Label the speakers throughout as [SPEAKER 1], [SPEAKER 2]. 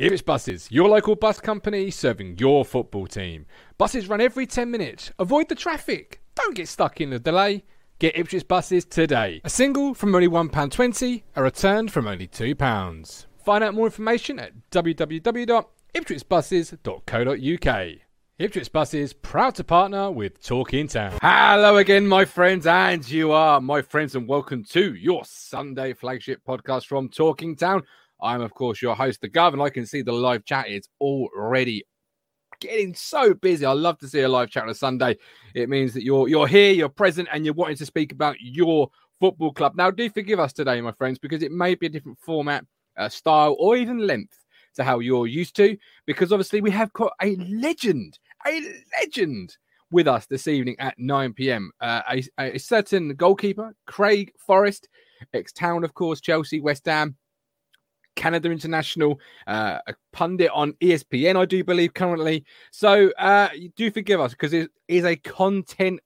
[SPEAKER 1] Ipswich Buses, your local bus company serving your football team. Buses run every 10 minutes. Avoid the traffic. Don't get stuck in the delay. Get Ipswich Buses today. A single from only £1.20, a return from only £2. Find out more information at www.ipswichbuses.co.uk. Ipswich Buses, proud to partner with Talking Town. Hello again, my friends, and you are my friends, and welcome to your Sunday flagship podcast from Talking Town. I'm, of course, your host, The Gov, and I can see the live chat is already getting so busy. I love to see a live chat on a Sunday. It means that you're you're here, you're present, and you're wanting to speak about your football club. Now, do forgive us today, my friends, because it may be a different format, uh, style, or even length to how you're used to. Because obviously, we have got a legend, a legend with us this evening at 9 p.m. Uh, a, a certain goalkeeper, Craig Forrest, ex Town, of course, Chelsea, West Ham Canada International, uh, a pundit on ESPN, I do believe, currently. So uh, do forgive us because it is a content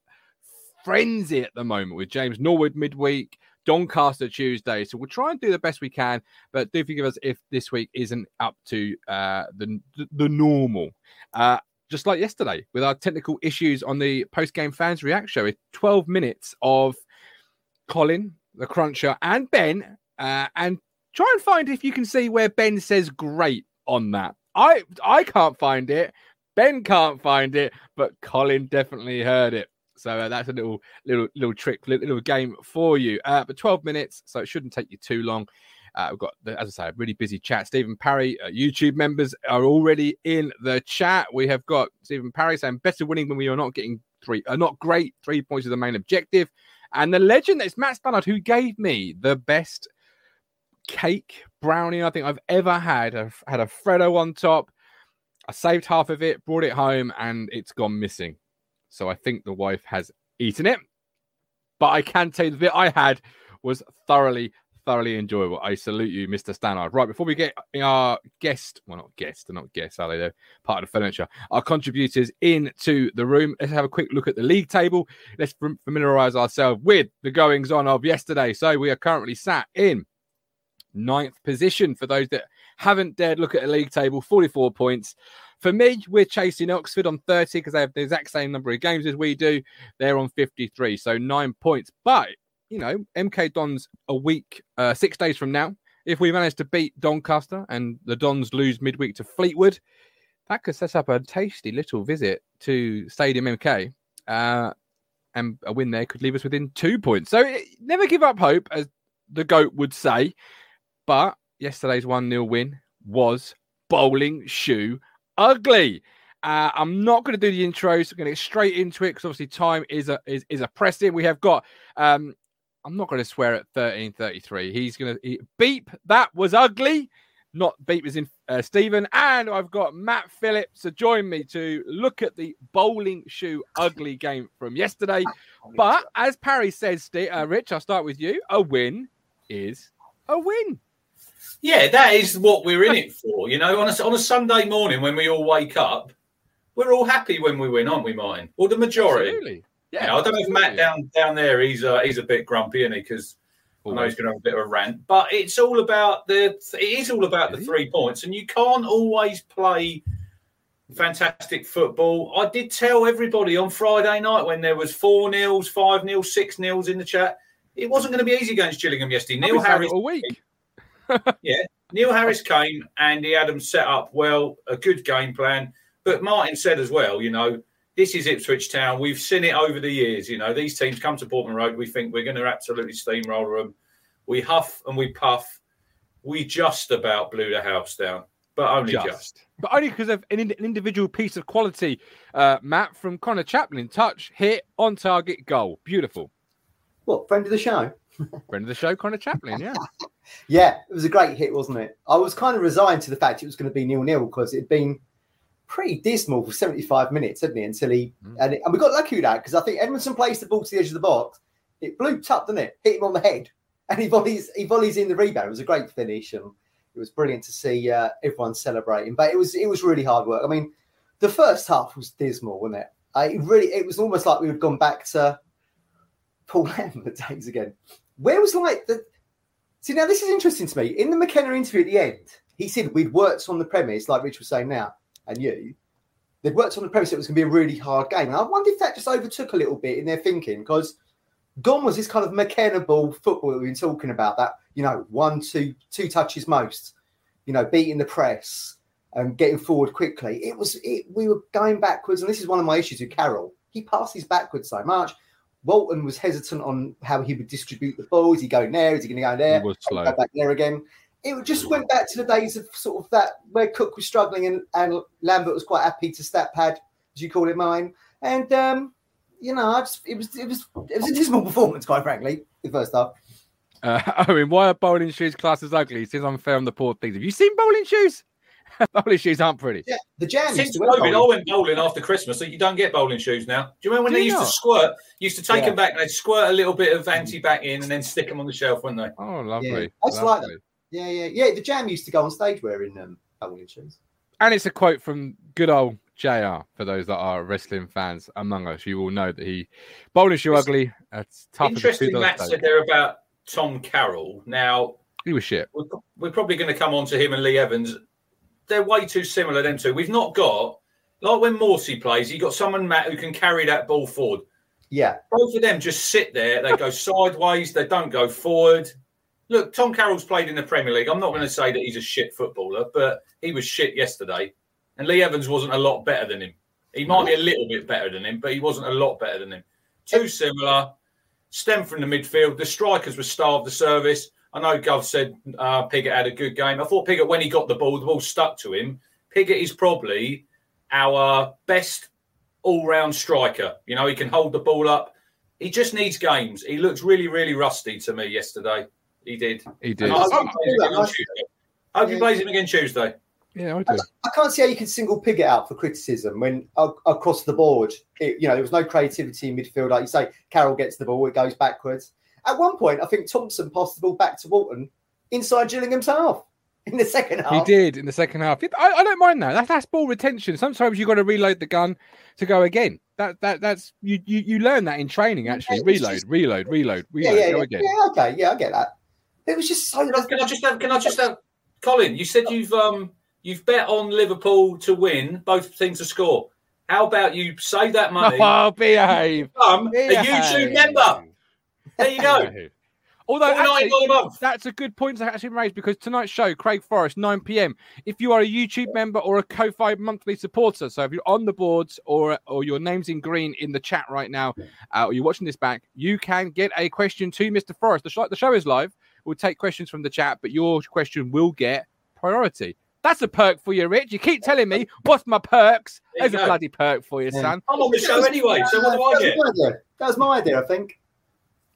[SPEAKER 1] frenzy at the moment with James Norwood midweek, Doncaster Tuesday. So we'll try and do the best we can, but do forgive us if this week isn't up to uh, the, the normal. Uh, just like yesterday with our technical issues on the post game fans react show, it's 12 minutes of Colin, the cruncher, and Ben. Uh, and Try and find if you can see where Ben says great on that. I I can't find it. Ben can't find it, but Colin definitely heard it. So uh, that's a little little little trick, little little game for you. Uh, but 12 minutes, so it shouldn't take you too long. Uh, we've got, as I say, a really busy chat. Stephen Parry, uh, YouTube members are already in the chat. We have got Stephen Parry saying better winning when we are not getting three, uh, not great. Three points is the main objective. And the legend is Matt Stannard, who gave me the best cake brownie I think I've ever had. I've had a Freddo on top. I saved half of it, brought it home, and it's gone missing. So I think the wife has eaten it. But I can tell you bit I had was thoroughly, thoroughly enjoyable. I salute you, Mr. Stannard. Right, before we get our guest, well, not guest, they're not guests, are they? They're part of the furniture. Our contributors into the room. Let's have a quick look at the league table. Let's familiarize ourselves with the goings on of yesterday. So we are currently sat in ninth position. For those that haven't dared look at a league table 44 points. For me we're chasing oxford on 30 because they have the exact same number of games as we do. They're on 53 so nine points. But you know mk dons a week uh, six days from now. If we manage to beat doncaster and the dons lose midweek to fleetwood that could set up a tasty little visit to stadium mk uh, and a win there could leave us within two points. So never give up hope as the goat would say but yesterday's 1 0 win was bowling shoe ugly. Uh, I'm not going to do the intros. I'm going to get straight into it because obviously time is a is, is oppressive. We have got. Um, I'm not going to swear at 13:33. He's going to he, beep. That was ugly. Not beep as in uh, Stephen. And I've got Matt Phillips to join me to look at the bowling shoe ugly game from yesterday. But as Parry says, uh, Rich, I'll start with you. A win is a win.
[SPEAKER 2] Yeah, that is what we're in it for. You know, on a, on a Sunday morning when we all wake up, we're all happy when we win, aren't we, Martin? Or the majority.
[SPEAKER 1] Absolutely.
[SPEAKER 2] Yeah, yeah I don't know if Matt down down there he's uh, he's a bit grumpy, isn't he? Because I know he's going to have a bit of a rant. But it's all about the it is all about the three points, and you can't always play fantastic football. I did tell everybody on Friday night when there was four nils, five nils, six nils in the chat. It wasn't going to be easy against Gillingham yesterday. Neil Harris
[SPEAKER 1] a week.
[SPEAKER 2] Yeah, Neil Harris came and he had them set up well, a good game plan. But Martin said as well, you know, this is Ipswich Town. We've seen it over the years. You know, these teams come to Portman Road. We think we're going to absolutely steamroller them. We huff and we puff. We just about blew the house down, but only just. just.
[SPEAKER 1] But only because of an, an, individual piece of quality, uh, Matt, from Conor Chaplin. Touch, hit, on target, goal. Beautiful.
[SPEAKER 3] What, friend of the show?
[SPEAKER 1] friend of the show, Conor Chaplin, yeah.
[SPEAKER 3] yeah, it was a great hit, wasn't it? I was kind of resigned to the fact it was going to be nil nil because it'd been pretty dismal for 75 minutes, hadn't it? Until he mm. and, it, and we got lucky with that because I think Edmundson placed the ball to the edge of the box. It blooped up, didn't it? Hit him on the head, and he volleys he volleys in the rebound. It was a great finish, and it was brilliant to see uh, everyone celebrating. But it was it was really hard work. I mean, the first half was dismal, wasn't it? I, it really it was almost like we had gone back to Paul Lambert days again. Where was like the See, now this is interesting to me. In the McKenna interview at the end, he said we'd worked on the premise, like Rich was saying now, and you, they'd worked on the premise it was going to be a really hard game. And I wonder if that just overtook a little bit in their thinking because gone was this kind of mechanical football that we've been talking about. That you know, one, two, two touches most. You know, beating the press and getting forward quickly. It was it, we were going backwards, and this is one of my issues with Carroll. He passes backwards so much. Walton was hesitant on how he would distribute the ball. Is he going there? Is he going to go there?
[SPEAKER 1] He was slow.
[SPEAKER 3] Go back there again. It just went back to the days of sort of that where Cook was struggling and, and Lambert was quite happy to stat pad, as you call it, mine. And um, you know, I just it was it was it was a dismal performance, quite frankly, the first half.
[SPEAKER 1] Uh, I mean, why are bowling shoes classed as ugly? It seems unfair on the poor things. Have you seen bowling shoes? bowling shoes aren't pretty.
[SPEAKER 3] Yeah, the jam.
[SPEAKER 2] Since
[SPEAKER 3] used to wear
[SPEAKER 2] COVID,
[SPEAKER 3] bowling
[SPEAKER 2] I went bowling after Christmas, so you don't get bowling shoes now. Do you remember when
[SPEAKER 1] Do
[SPEAKER 2] they used
[SPEAKER 1] not?
[SPEAKER 2] to squirt? Used to take
[SPEAKER 3] Yeah.
[SPEAKER 2] them back, and they'd squirt a little bit of anti back in, and then stick them on the shelf, wouldn't they?
[SPEAKER 1] Oh, lovely.
[SPEAKER 3] I just like
[SPEAKER 1] lovely.
[SPEAKER 3] Yeah, yeah, yeah. The jam used to go on stage wearing um, bowling shoes.
[SPEAKER 1] And it's a quote from good old JR for those that are wrestling fans among us. You will know that he bowling shoe
[SPEAKER 2] It's
[SPEAKER 1] ugly. That's tough. as a
[SPEAKER 2] Interesting,
[SPEAKER 1] two-dollar
[SPEAKER 2] Matt
[SPEAKER 1] steak.
[SPEAKER 2] said there about Tom Carroll. Now,
[SPEAKER 1] He was shit.
[SPEAKER 2] we're, we're probably going to come on to him and Lee Evans. They're way too similar, them two. We've not got, like when Morsy plays, you got someone, Matt, who can carry that ball forward.
[SPEAKER 3] Yeah,
[SPEAKER 2] Both of them just sit there. They go sideways. They don't go forward. Look, Tom Carroll's played in the Premier League. I'm not going to say that he's a shit footballer, but he was shit yesterday. And Lee Evans wasn't a lot better than him. He might be a little bit better than him, but he wasn't a lot better than him. Too similar. Stem from the midfield. The strikers were starved the service. I know Gov said uh, Piggott had a good game. I thought Piggott, when he got the ball, the ball stuck to him. Piggott is probably our best all-round striker. You know, he can hold the ball up. He just needs games. He looks really, really rusty to me yesterday. He did.
[SPEAKER 1] He did.
[SPEAKER 2] I hope,
[SPEAKER 3] Oh,
[SPEAKER 2] he plays
[SPEAKER 3] yeah,
[SPEAKER 2] again on
[SPEAKER 3] I-
[SPEAKER 2] Tuesday. I hope he plays him again Tuesday.
[SPEAKER 1] Yeah, I do.
[SPEAKER 3] I can't see how you can single Piggott out for criticism when uh, across the board, it, you know, there was no creativity in midfield. Like you say, Carroll gets the ball, it goes backwards. At one point, I think Thompson passed the ball back to Walton inside Gillingham's half in the second half.
[SPEAKER 1] He did in the second half. I, I don't mind that. That's, that's ball retention. Sometimes you've got to reload the gun to go again. That that that's you you, you learn that in training. Actually,
[SPEAKER 3] it's
[SPEAKER 1] reload,
[SPEAKER 3] just-
[SPEAKER 1] reload, reload, reload.
[SPEAKER 3] yeah,
[SPEAKER 1] go
[SPEAKER 3] yeah.
[SPEAKER 1] again.
[SPEAKER 3] yeah. Okay, yeah, I get that. It was just so.
[SPEAKER 2] Can I, can I just have? Can I just have? Colin, you said you've um you've bet on Liverpool to win both teams to score. How about you save that money?
[SPEAKER 1] Oh, behave.
[SPEAKER 2] become a. YouTube member. There you go.
[SPEAKER 1] Although
[SPEAKER 2] Four ninety
[SPEAKER 1] actually,
[SPEAKER 2] nine a month.
[SPEAKER 1] That's a good point to actually raise because tonight's show, Craig Forrest, 9 p.m. If you are a YouTube member or a Ko-Fi monthly supporter, so if you're on the boards or or your name's in green in the chat right now, uh, or you're watching this back, you can get a question to Mr. Forrest. The show, the show is live. We'll take questions from the chat, but your question will get priority. That's a perk for you, Rich. You keep telling me what's my perks.
[SPEAKER 2] There you
[SPEAKER 1] There's a bloody perk for you,
[SPEAKER 3] Yeah.
[SPEAKER 1] son.
[SPEAKER 2] I'm on the show anyway, so what do I get?
[SPEAKER 3] Was. That was my idea, I think.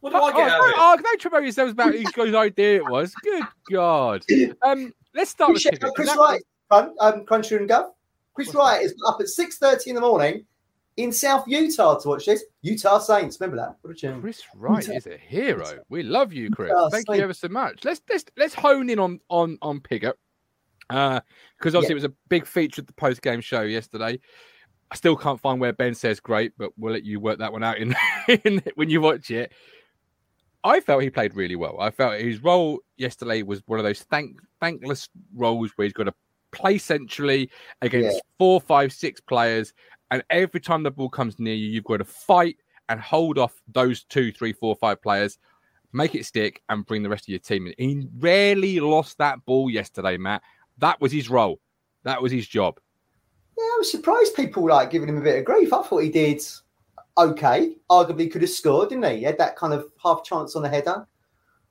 [SPEAKER 2] What do I get out of
[SPEAKER 1] oh,
[SPEAKER 2] it?
[SPEAKER 1] oh, don't trip yourselves about whose guy's idea it was. Good God. Um, let's start with
[SPEAKER 3] Appreciate Chris
[SPEAKER 1] That-
[SPEAKER 3] Wright, Crun- um, Cruncher and Gov. Chris
[SPEAKER 1] What's
[SPEAKER 3] Wright is up at six thirty in the morning in South Utah to watch this. Utah Saints, remember that? What a tune.
[SPEAKER 1] Chris Wright is a hero. We love you, Chris.
[SPEAKER 3] Oh,
[SPEAKER 1] Thank
[SPEAKER 3] thank-
[SPEAKER 1] you ever so much. Let's let's let's hone in on on on Piggott. Uh because obviously
[SPEAKER 3] Yeah.
[SPEAKER 1] it was a big feature of the post game show yesterday. I still can't find where Ben says great, but we'll let you work that one out in, in when you watch it. I felt he played really well. I felt his role yesterday was one of those thank thankless roles where he's got to play centrally against
[SPEAKER 3] Yeah.
[SPEAKER 1] four, five, six players, and every time the ball comes near you, you've got to fight and hold off those two, three, four, five players, make it stick, and bring the rest of your team in. He rarely lost that ball yesterday, Matt. That was his role. That was his job.
[SPEAKER 3] Yeah, I was surprised people like giving him a bit of grief. I thought he did okay. Arguably could have scored, didn't he? He had that kind of half chance on the header.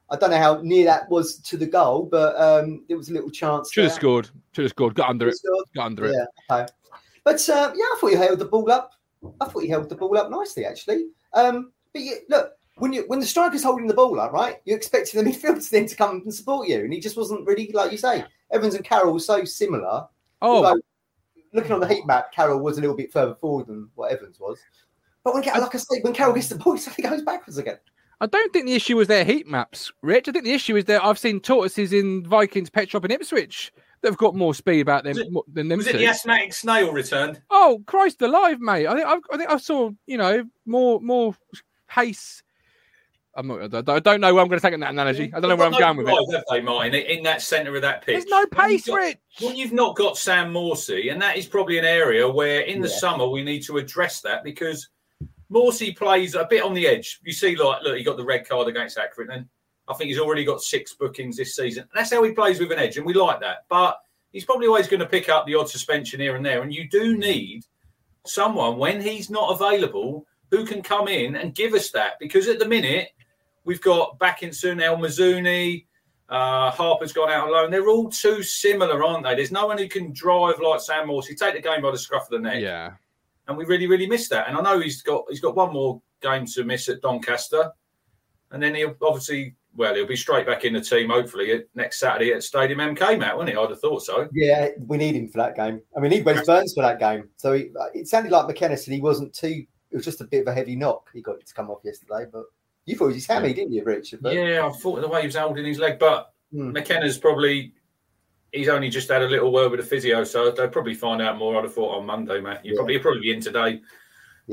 [SPEAKER 3] I don't know how near that was to the goal, but um, there was a little chance.
[SPEAKER 1] Should have scored. Should have scored. Got under it.
[SPEAKER 3] scored.
[SPEAKER 1] Got under it.
[SPEAKER 3] Yeah, okay. But uh, yeah, I thought he held the ball up. I thought he held the ball up nicely, actually. Um, but you, look, when you when the striker's holding the ball up, right, you're expecting the midfielders then to come and support you, and he just wasn't really like you say. Evans and Carroll were so similar.
[SPEAKER 1] Oh,
[SPEAKER 3] looking on the heat map, Carroll was a little bit further forward than what Evans was. But when, Carroll- like I said, when Carroll gets the ball, he suddenly goes backwards again.
[SPEAKER 1] I don't think the issue was their heat maps, Rich. I think the issue is that I've seen tortoises in Vikings pet shop in Ipswich that have got more speed about them
[SPEAKER 2] it-
[SPEAKER 1] than them
[SPEAKER 2] Was it the asthmatic snail returned?
[SPEAKER 1] Oh Christ alive, mate! I think I've, I think I saw you know more more pace I'm not. I don't know where I'm going to take in that analogy. I don't know where I'm
[SPEAKER 2] no
[SPEAKER 1] going with
[SPEAKER 2] drive,
[SPEAKER 1] it.
[SPEAKER 2] Have they, Martin, in that centre of that pitch?
[SPEAKER 1] There's no
[SPEAKER 2] When
[SPEAKER 1] pace,
[SPEAKER 2] got-
[SPEAKER 1] Rich.
[SPEAKER 2] When you've not got Sam Morsy, and that is probably an area where in the
[SPEAKER 3] Yeah.
[SPEAKER 2] summer we need to address that because Morsy plays a bit on the edge. You see, like, look, he got the red card against Accrington. I think he's already got six bookings this season. That's how he plays with an edge, and we like that. But he's probably always going to pick up the odd suspension here and there. And you do need someone when he's not available who can come in and give us that because at the minute we've got Bakinson, El Mizouni, uh, Harper's gone out alone. They're all too similar, aren't they? There's no one who can drive like Sam Morsy, take the game by the scruff of the neck,
[SPEAKER 1] Yeah.
[SPEAKER 2] And we really, really missed that. And I know he's got he's got one more game to miss at Doncaster, and then he'll obviously well he'll be straight back in the team hopefully next Saturday at Stadium MK, Matt, won't he? I'd have thought so.
[SPEAKER 3] Yeah, we need him for that game. I mean, he went Burns for that game, so he, it sounded like McKenna said he wasn't too. It was just a bit of a heavy knock. He got to come off yesterday, but you thought it was his hammy, didn't you, Richard? But,
[SPEAKER 2] Yeah, I thought the way he was holding his leg, but
[SPEAKER 3] Hmm.
[SPEAKER 2] McKenna's probably he's only just had a little word with the physio, so they'll probably find out more. I'd have thought on Monday, Matt. You
[SPEAKER 3] Yeah.
[SPEAKER 2] probably you'll probably be in today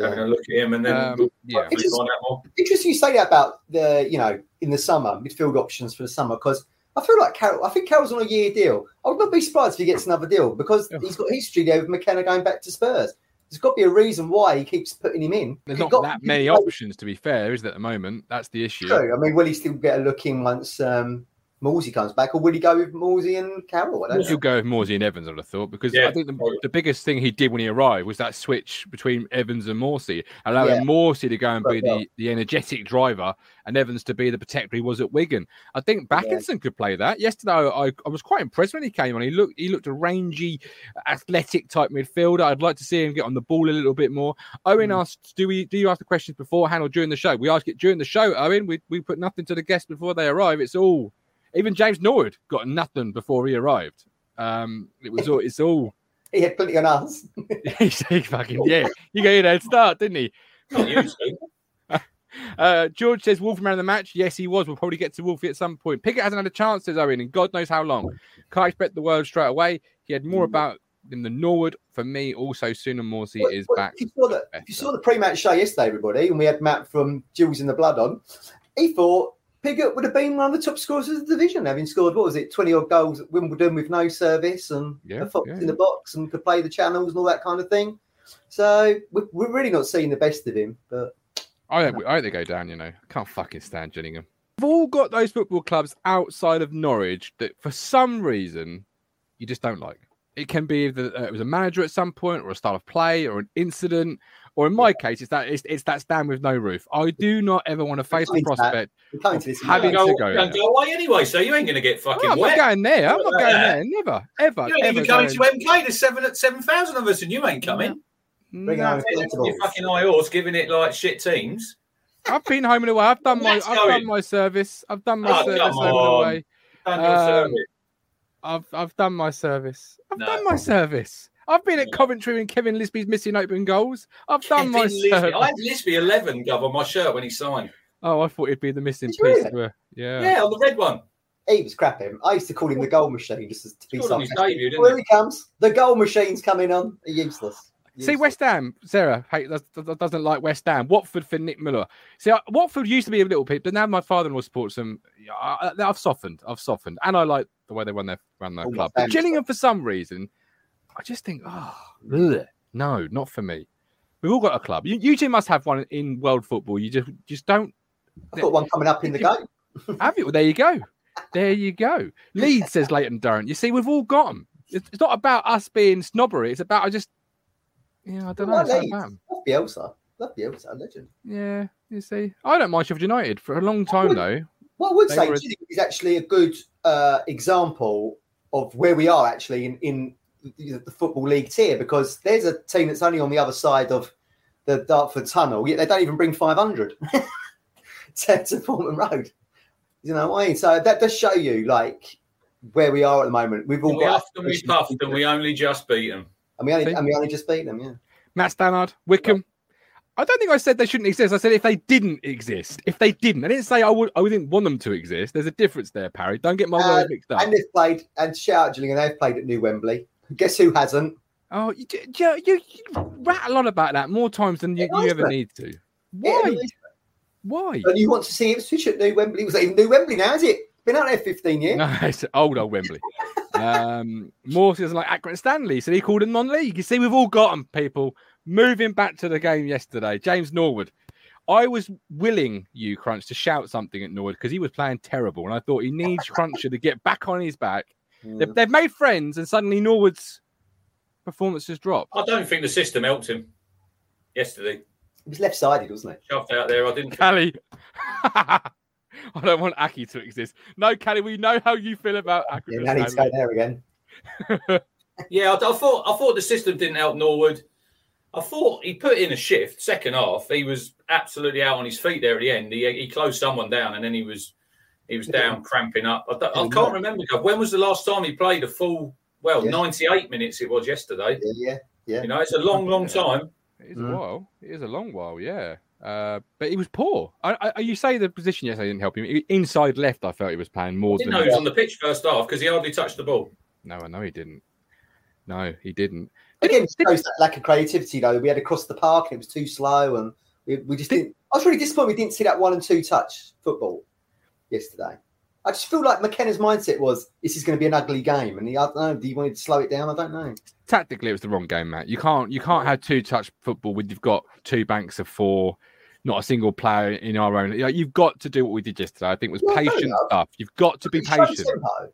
[SPEAKER 2] having a look at him, and then
[SPEAKER 1] Um,
[SPEAKER 2] we'll
[SPEAKER 1] yeah.
[SPEAKER 3] just-
[SPEAKER 2] find out more.
[SPEAKER 3] Interesting you say that about the you know in the summer midfield options for the summer because I feel like Carroll. I think Carroll's on a year deal. I would not be surprised if he gets another deal because
[SPEAKER 1] Yeah.
[SPEAKER 3] he's got history there with McKenna going back to Spurs. There's got to be a reason why he keeps putting him in.
[SPEAKER 1] There's
[SPEAKER 3] He
[SPEAKER 1] not
[SPEAKER 3] got-
[SPEAKER 1] that many options, to be fair, is there, at the moment? That's the issue.
[SPEAKER 3] True. I mean, will he still get a look in once um, Morsy comes back, or will he go with Morsy and Carroll? I don't know.
[SPEAKER 1] You'll go with Morsy and Evans, I'd have thought, because
[SPEAKER 2] Yeah.
[SPEAKER 1] I think the, the biggest thing he did when he arrived was that switch between Evans and Morsy, allowing
[SPEAKER 3] Yeah.
[SPEAKER 1] Morsy to go and be the, the energetic driver and Evans to be the protector he was at Wigan. I think Bakinson could play that. Yesterday, I, I was quite impressed when he came on. He looked he looked a rangy, athletic type midfielder. I'd like to see him get on the ball a little bit more. Owen
[SPEAKER 3] Mm.
[SPEAKER 1] asked, "Do we do you ask the questions beforehand or during the show?" We ask it during the show. Owen, we we put nothing to the guests before they arrive. It's all even James Norwood got nothing before he arrived. Um, it was all it's all
[SPEAKER 3] He had plenty on us.
[SPEAKER 1] he's he fucking yeah. You gave it a head start, didn't he?
[SPEAKER 2] Not used.
[SPEAKER 1] Uh, George says Wolf man of the match. Yes, he was. We'll probably get to Wolfie at some point. Piggott hasn't had a chance, says Owen, and God knows how long. Can't expect the world straight away. He had more about him than Norwood. For me, also, Sunan Morsy
[SPEAKER 3] But-
[SPEAKER 1] is
[SPEAKER 3] but
[SPEAKER 1] back.
[SPEAKER 3] If you, saw the, if you saw the pre-match show yesterday, everybody, and we had Matt from Jules in the Blood on, he thought Piggott would have been one of the top scorers of the division, having scored what was it, twenty odd goals at Wimbledon with no service and
[SPEAKER 1] Yeah,
[SPEAKER 3] a fox
[SPEAKER 1] yeah.
[SPEAKER 3] in the box and could play the channels and all that kind of thing. So we're, we're really not seeing the best of him, but
[SPEAKER 1] I hope, I hope they go down, you know. I can't fucking stand Gillingham. We've all got those football clubs outside of Norwich that for some reason you just don't like. It can be that uh, it was a manager at some point or a style of play or an incident. Or in my case, it's that it's, it's that stand with no roof. I do not ever want to face the
[SPEAKER 3] Coming to that.
[SPEAKER 1] prospect.
[SPEAKER 3] we're coming to this.
[SPEAKER 1] Having
[SPEAKER 2] Go,
[SPEAKER 1] to go
[SPEAKER 2] don't go away anyway, so you ain't going to get fucking
[SPEAKER 1] Oh, I'm
[SPEAKER 2] wet.
[SPEAKER 1] not going there. I'm not going
[SPEAKER 2] that.
[SPEAKER 1] there. Never, ever,
[SPEAKER 2] you ain't
[SPEAKER 1] ever.
[SPEAKER 2] even coming to
[SPEAKER 1] going-
[SPEAKER 2] MK. There's seven at seven thousand of us, and you ain't coming.
[SPEAKER 3] Bring
[SPEAKER 1] No.
[SPEAKER 3] on
[SPEAKER 2] You're fucking high horse, giving it like shit teams.
[SPEAKER 1] I've been home and away. I've done my
[SPEAKER 2] Let's
[SPEAKER 1] I've done
[SPEAKER 2] in.
[SPEAKER 1] my service. I've done my
[SPEAKER 2] Oh,
[SPEAKER 1] service
[SPEAKER 2] come
[SPEAKER 1] home and
[SPEAKER 2] on.
[SPEAKER 1] away.
[SPEAKER 2] Done your
[SPEAKER 1] Um,
[SPEAKER 2] service.
[SPEAKER 1] I've I've done my service. I've
[SPEAKER 2] No.
[SPEAKER 1] done my service. I've been at
[SPEAKER 2] No.
[SPEAKER 1] Coventry when Kevin Lisbie's missing open goals. I've done my
[SPEAKER 2] Kevin Lisbie.
[SPEAKER 1] service.
[SPEAKER 2] I had Lisbie 11 gov on my shirt when he signed.
[SPEAKER 1] Oh, I thought it'd be the missing
[SPEAKER 3] Did
[SPEAKER 1] piece.
[SPEAKER 3] really?
[SPEAKER 1] Yeah.
[SPEAKER 2] Yeah, on the red one.
[SPEAKER 3] He was crap him. I used to call him the goal machine just to be
[SPEAKER 2] something. on his
[SPEAKER 3] sarcastic.
[SPEAKER 2] debut, didn't
[SPEAKER 3] Well,
[SPEAKER 2] he?
[SPEAKER 3] he comes. The goal machine's coming on. Useless.
[SPEAKER 1] See West Ham, Sarah hey, does- does- doesn't like West Ham. Watford for Nick Miller. See, I- Watford used to be a little bit, but now my father-in-law supports them. I, I- I've softened. I've softened, and I like the way they run their run their
[SPEAKER 3] Oh,
[SPEAKER 1] club. But Gillingham, for some reason, I just think, oh, ugh, no, not for me. We've all got a club. You, you two must have one in world football. You just just don't
[SPEAKER 3] I've got one coming up in the game.
[SPEAKER 1] have it. Well, there you go. There you go. Leeds says Leighton Durrant. You see, we've all got them. It's, it's not about us being snobbery. It's about I just, yeah, I don't know.
[SPEAKER 3] Leeds. Love Bielsa. Love Bielsa. Legend.
[SPEAKER 1] Yeah, you see, I don't mind Sheffield United for a long time though.
[SPEAKER 3] What I would say
[SPEAKER 1] were-
[SPEAKER 3] is actually a good uh, example of where we are actually in, in the the football league tier because there's a team that's only on the other side of the Dartford Tunnel, yet they don't even bring 500 to, to Fulham Road. You know what I mean? So that does show you like where we are at the moment. We've all
[SPEAKER 2] We
[SPEAKER 3] got
[SPEAKER 2] huffed and we puffed and we only just beat them.
[SPEAKER 3] and we only and we only just beat them. Yeah.
[SPEAKER 1] Matt Stannard, Wickham. I don't think I said they shouldn't exist. I said if they didn't exist, if they didn't, I didn't say I would. I didn't want them to exist. There's a difference there, Parry. Don't get my
[SPEAKER 3] Uh,
[SPEAKER 1] words mixed up.
[SPEAKER 3] And they've played and shout out Gillingham. They've played at New Wembley. Guess who hasn't?
[SPEAKER 1] Oh, you, you, you, you rattle on about that more times than you, you ever need to. Why? Why?
[SPEAKER 3] And you want to see Ipswich at New Wembley? Was that even New Wembley now? Is it been out there fifteen years?
[SPEAKER 1] No, it's old old Wembley. um, Morse doesn't like Accrington Stanley, so he called him non-league. You see, we've all got them, people. Moving back to the game yesterday, James Norwood. I was willing you, Crunch, to shout something at Norwood because he was playing terrible, and I thought he needs Cruncher to get back on his back. They've, they've made friends, and suddenly Norwood's performance has dropped.
[SPEAKER 2] I don't think the system helped him yesterday.
[SPEAKER 3] It was left sided, wasn't it?
[SPEAKER 2] Shoved out there. I didn't.
[SPEAKER 1] Callie. I don't want Aki to exist. No, Callie, we know how you feel about
[SPEAKER 3] Yeah,
[SPEAKER 1] Accrington
[SPEAKER 3] now I need go there again.
[SPEAKER 2] Yeah, I, I thought I thought the system didn't help Norwood. I thought he put in a shift second half. He was absolutely out on his feet there at the end. He, he closed someone down and then he was he was down cramping up. I, I can't remember when was the last time he played a full well
[SPEAKER 3] Yeah.
[SPEAKER 2] ninety eight minutes. It was yesterday.
[SPEAKER 3] Yeah, yeah, yeah.
[SPEAKER 2] You know, it's a long, long time.
[SPEAKER 1] It is
[SPEAKER 3] Mm.
[SPEAKER 1] a while. It is a long while, yeah. Uh, but he was poor. I, I, you say the position yesterday didn't help him. Inside left, I felt he was playing more
[SPEAKER 2] Didn't
[SPEAKER 1] than.
[SPEAKER 2] know he was on the pitch first half because he hardly touched the ball.
[SPEAKER 1] No, I know he didn't. No, he didn't.
[SPEAKER 3] Again, it shows that lack of creativity though. We had across the park and it was too slow, and we, we just
[SPEAKER 1] Did-
[SPEAKER 3] didn't. I was really disappointed we didn't see that one and two touch football yesterday. I just feel like McKenna's mindset was this is going to be an ugly game, and he I don't know. Do you want to slow it down? I don't know.
[SPEAKER 1] Tactically, it was the wrong game, Matt. You can't you can't have two touch football when you've got two banks of four, not a single player in our own. You know, you've got to do what we did yesterday. I think was
[SPEAKER 3] Yeah,
[SPEAKER 1] patient stuff. You've got to be patient.
[SPEAKER 3] tempo.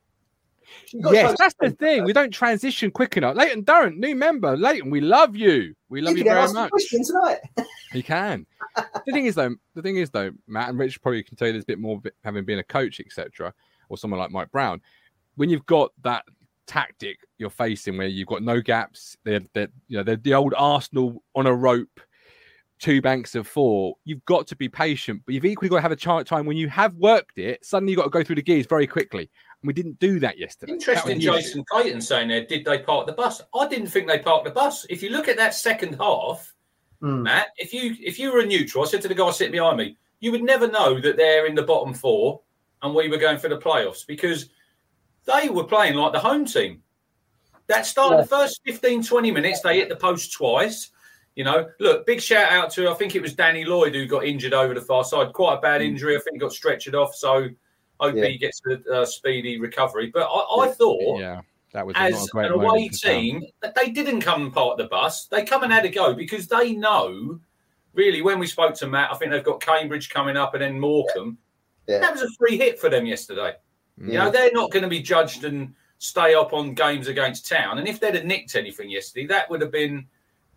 [SPEAKER 3] You've got to
[SPEAKER 1] Yes, that's the thing. We don't transition quick enough. Leighton Durrant, new member. Leighton, we love you. We love
[SPEAKER 3] You
[SPEAKER 1] you
[SPEAKER 3] can
[SPEAKER 1] very much.
[SPEAKER 3] tonight.
[SPEAKER 1] He can. the thing is, though, the thing is, though, Matt and Rich probably can tell you there's a bit more having been a coach, etc., or someone like Mike Brown. When you've got that tactic you're facing, where you've got no gaps, they're, they're you know they're the old Arsenal on a rope, two banks of four. You've got to be patient, but you've equally got to have a chart time when you have worked it. Suddenly, you've got to go through the gears very quickly, and we didn't do that yesterday.
[SPEAKER 2] Interesting,
[SPEAKER 1] was the issue.
[SPEAKER 2] Jason Clayton saying there, did they park the bus? I didn't think they parked the bus. If you look at that second half,
[SPEAKER 3] Mm.
[SPEAKER 2] Matt, if you if you were a neutral, I said to the guy sitting behind me, you would never know that they're in the bottom four and we were going for the playoffs because they were playing like the home team. That started
[SPEAKER 3] Yeah.
[SPEAKER 2] the first 15, 20 minutes, they hit the post twice. You know, look, big shout out to I think it was Danny Lloyd who got injured over the far side. Quite a bad injury. I think he got stretchered off. So hope
[SPEAKER 3] Yeah.
[SPEAKER 2] he gets a uh, speedy recovery. But I, I thought
[SPEAKER 1] Yeah, that was not a
[SPEAKER 2] as
[SPEAKER 1] great
[SPEAKER 2] an away
[SPEAKER 1] moment for Sam.
[SPEAKER 2] team, that they didn't come and park the bus. They come and had a go because they know, really, when we spoke to Matt, I think they've got Cambridge coming up and then Morecambe.
[SPEAKER 3] Yeah.
[SPEAKER 2] That was a free hit for them yesterday. You know, they're not going to be judged and stay up on games against town. And if they'd have nicked anything yesterday, that would have been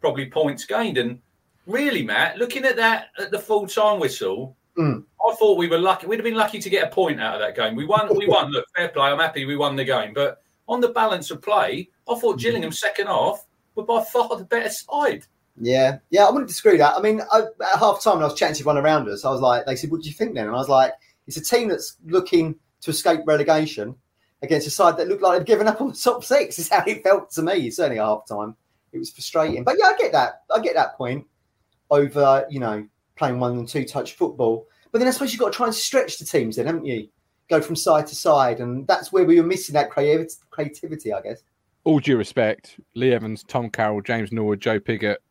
[SPEAKER 2] probably points gained. And really, Matt, looking at that at the full time whistle,
[SPEAKER 3] Mm.
[SPEAKER 2] I thought we were lucky. We'd have been lucky to get a point out of that game. We won. We won. Look, fair play. I'm happy we won the game. But on the balance of play, I thought Gillingham second half were by far the better side.
[SPEAKER 3] Yeah, yeah, I wouldn't disagree with that. I mean, I, at half time, when I was chatting to everyone around us. I was like, they said, "What do you think then?" And I was like, "It's a team that's looking to escape relegation against a side that looked like they'd given up on the top six. Is how it felt to me. Certainly at half time, it was frustrating. But yeah, I get that. I get that point over you know playing one and two touch football. But then I suppose you've got to try and stretch the teams, then, haven't you? Go from side to side, and that's where we were missing that creativity. Creativity, I guess.
[SPEAKER 1] all due respect, Lee Evans, Tom Carroll, James Norwood, Joe Piggott,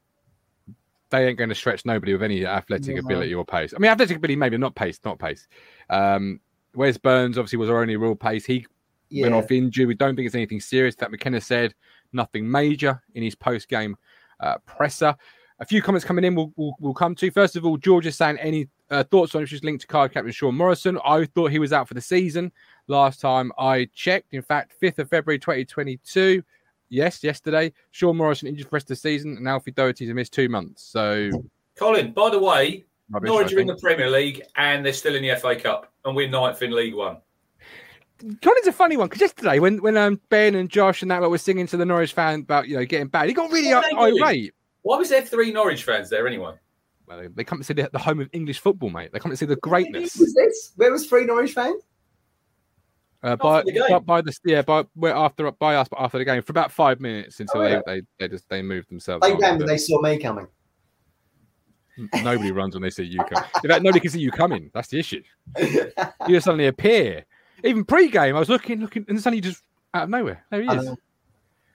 [SPEAKER 1] they ain't going to stretch nobody with any athletic ability or pace. I mean, athletic ability, maybe not pace, not pace. Um, Wes Burns obviously was our only real pace. He
[SPEAKER 3] Yeah,
[SPEAKER 1] went off injured. We don't think it's anything serious. That McKenna said nothing major in his post game uh, presser. A few comments coming in we'll, we'll, we'll come to. First of all, George is saying any uh, thoughts on issues linked to card captain Sean Morrison. I thought he was out for the season last time I checked. In fact, 5th of February 2022. Yes, yesterday. Sean Morrison injured for the rest of the season, and Alfie Doherty's missed two months. So,
[SPEAKER 2] Colin, by the way,
[SPEAKER 1] rubbish,
[SPEAKER 2] Norwich are in the. Premier League and they're still in the FA Cup, and we're ninth in League One.
[SPEAKER 1] Colin's a funny one because yesterday, when when um, Ben and Josh and that lot were singing to the Norwich fan about you know getting bad, he got really
[SPEAKER 2] What are they doing?
[SPEAKER 1] irate.
[SPEAKER 2] Why was there three Norwich fans there anyway?
[SPEAKER 1] Well, they, come to see the, the home of English football, mate. They come to see the greatness.
[SPEAKER 3] Was this? Where was three Norwich fans?
[SPEAKER 1] Uh, by,
[SPEAKER 2] the
[SPEAKER 1] by by the yeah by we're after by us but after the game for about five minutes until
[SPEAKER 3] Oh, yeah.
[SPEAKER 1] they, they they just they moved themselves.
[SPEAKER 3] They came they saw me coming.
[SPEAKER 1] Nobody runs when they see you come. In fact, nobody can see you coming. That's the issue. You just suddenly appear. Even pre-game, I was looking, looking, and suddenly just out of nowhere, there he is.